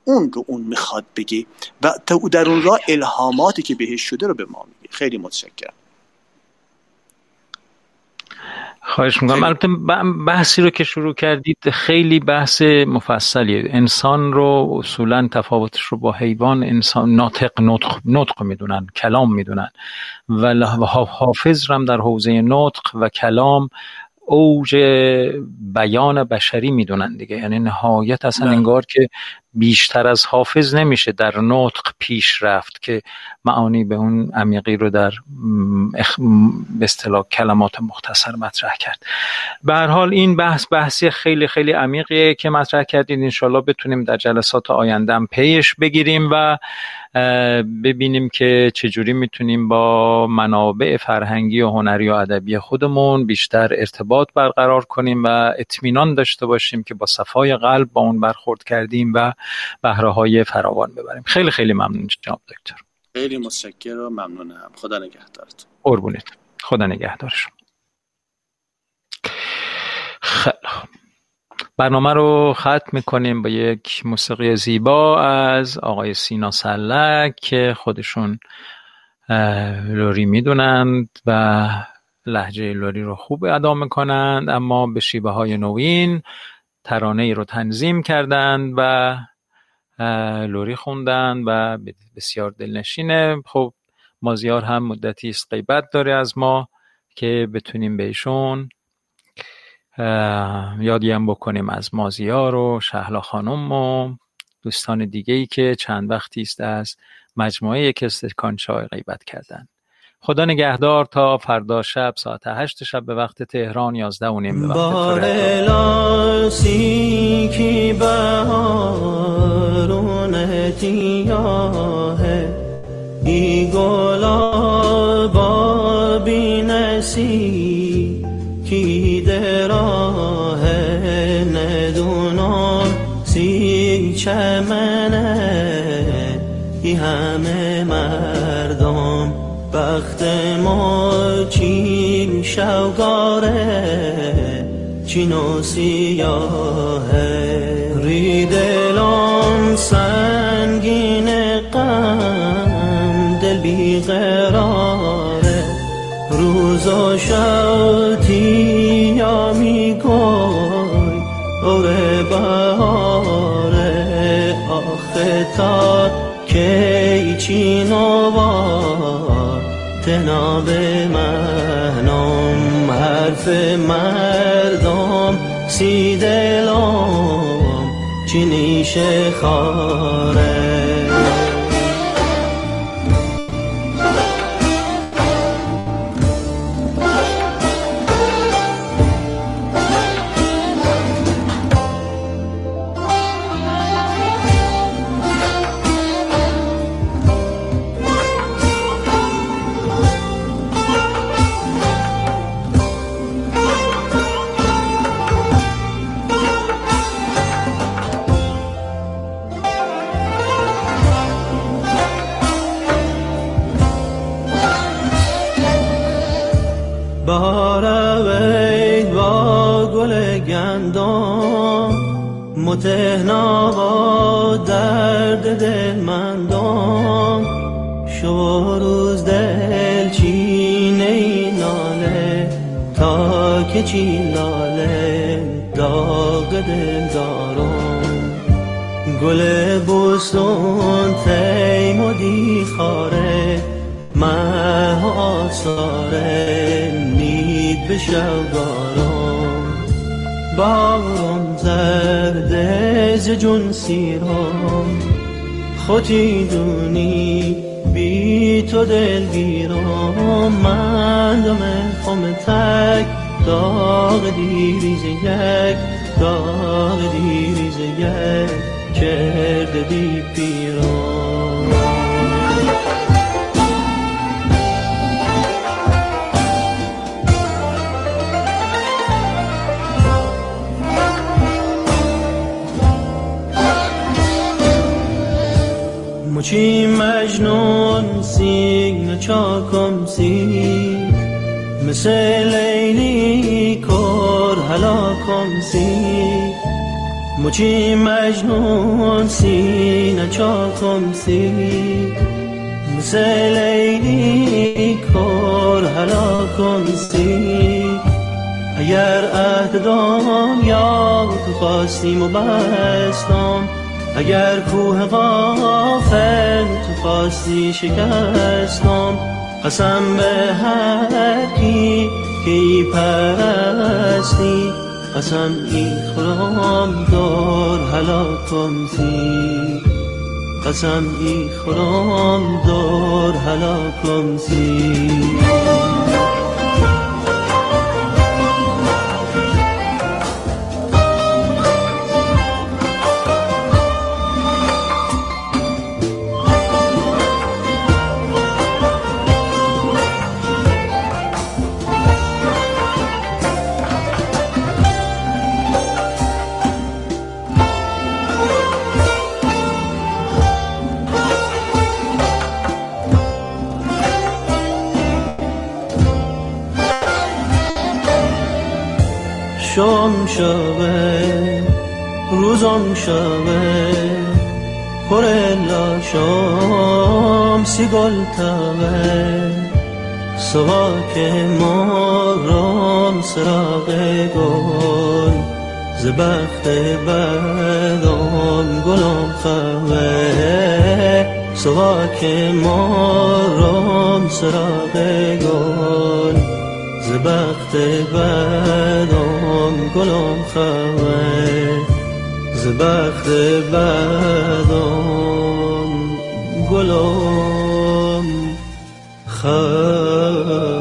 اون رو اون می‌خواد بگه و تا در اون راه الهاماتی که بهش شده رو به ما میگه. خیلی متشکرم. خواهش می‌کنم. البته بحثی رو که شروع کردید خیلی بحث مفصلیه. انسان رو اصولا تفاوتش رو با حیوان انسان ناطق نطق, نطق می‌دونن کلام می‌دونن. و حافظ رم در حوزه نطق و کلام اوج بیان بشری می‌دونن دیگه. یعنی نهایت اصلا انگار که بیشتر از حافظ نمیشه در نطق پیش رفت که معانی به اون عمیقی رو در به اصطلاح کلمات مختصر مطرح کرد. به هر حال این بحث بحثی خیلی خیلی عمیقیه که مطرح کردید. انشالله بتونیم در جلسات آیندهم پیش بگیریم و ببینیم که چجوری می‌تونیم با منابع فرهنگی و هنری و ادبی خودمون بیشتر ارتباط برقرار کنیم و اطمینان داشته باشیم که با صفای قلب با اون برخورد کردیم و بهره های فراوان ببریم. خیلی خیلی ممنون جناب دکتر. خیلی متشکرم و ممنونم. خدا نگهدارت قربونت. خدا نگهدارش خیلی برنامه رو ختم می‌کنیم با یک موسیقی زیبا از آقای سینا سلک که خودشون لوری می‌دونند و لحجه لوری رو خوب ادا می‌کنند. اما به شیبه های نوین ترانه ای رو تنظیم کردند و لوری خوندن و بسیار دلنشینه. خب مازیار هم مدتی است غیبت داره از ما که بتونیم بهشون یادی هم بکنیم از مازیار و شهلا خانم و دوستان دیگه ای که چند وقتی است از مجموعه یک استکان چای غیبت کردن. خدا نگهدار تا فردا شب ساعت هشت شب به وقت تهران یازده و نیم به وقت چمنه. ای همه مردم بخت ما چین شوگاره چین و سیاهه ری دلم تا کی چین و تناب منام حرف مردم سی دلم چی نیش خاره. متهنا با درد دل مندم شو روز دل چینه این ناله تا که چی لاله داغ دل دارم. گل بستون تیم و دیخاره مه و آثاره نید به شوگارم بارم زرده ز جون سیرم خودی دونی بی تو دل بیرم من دم خم تک داغ دیریز یک داغ دیریز یک کرده بی پیرم مچی مجنون سیگ چاکم سیگ مثل لیلی کر هلاکم سیگ مچی مجنون سی نچاکم سیگ مثل لیلی کر هلاکم سیگ اگر عهد یا تو خواستیم و بستم اگر کوه غافل تو خواستی شکستم قسم به هر کی که ای پرستی. قسم ای خورم دور هلاکم سی قسم ای خورم دور هلاکم سی شام شبه روزم شبه پر شام سی گل که مارم سراغ گل ز بخت بدان گلم خبه سوا که مارم سراغ گل ز بخت بدان گلم خبه ز بخت بدان گلم خبه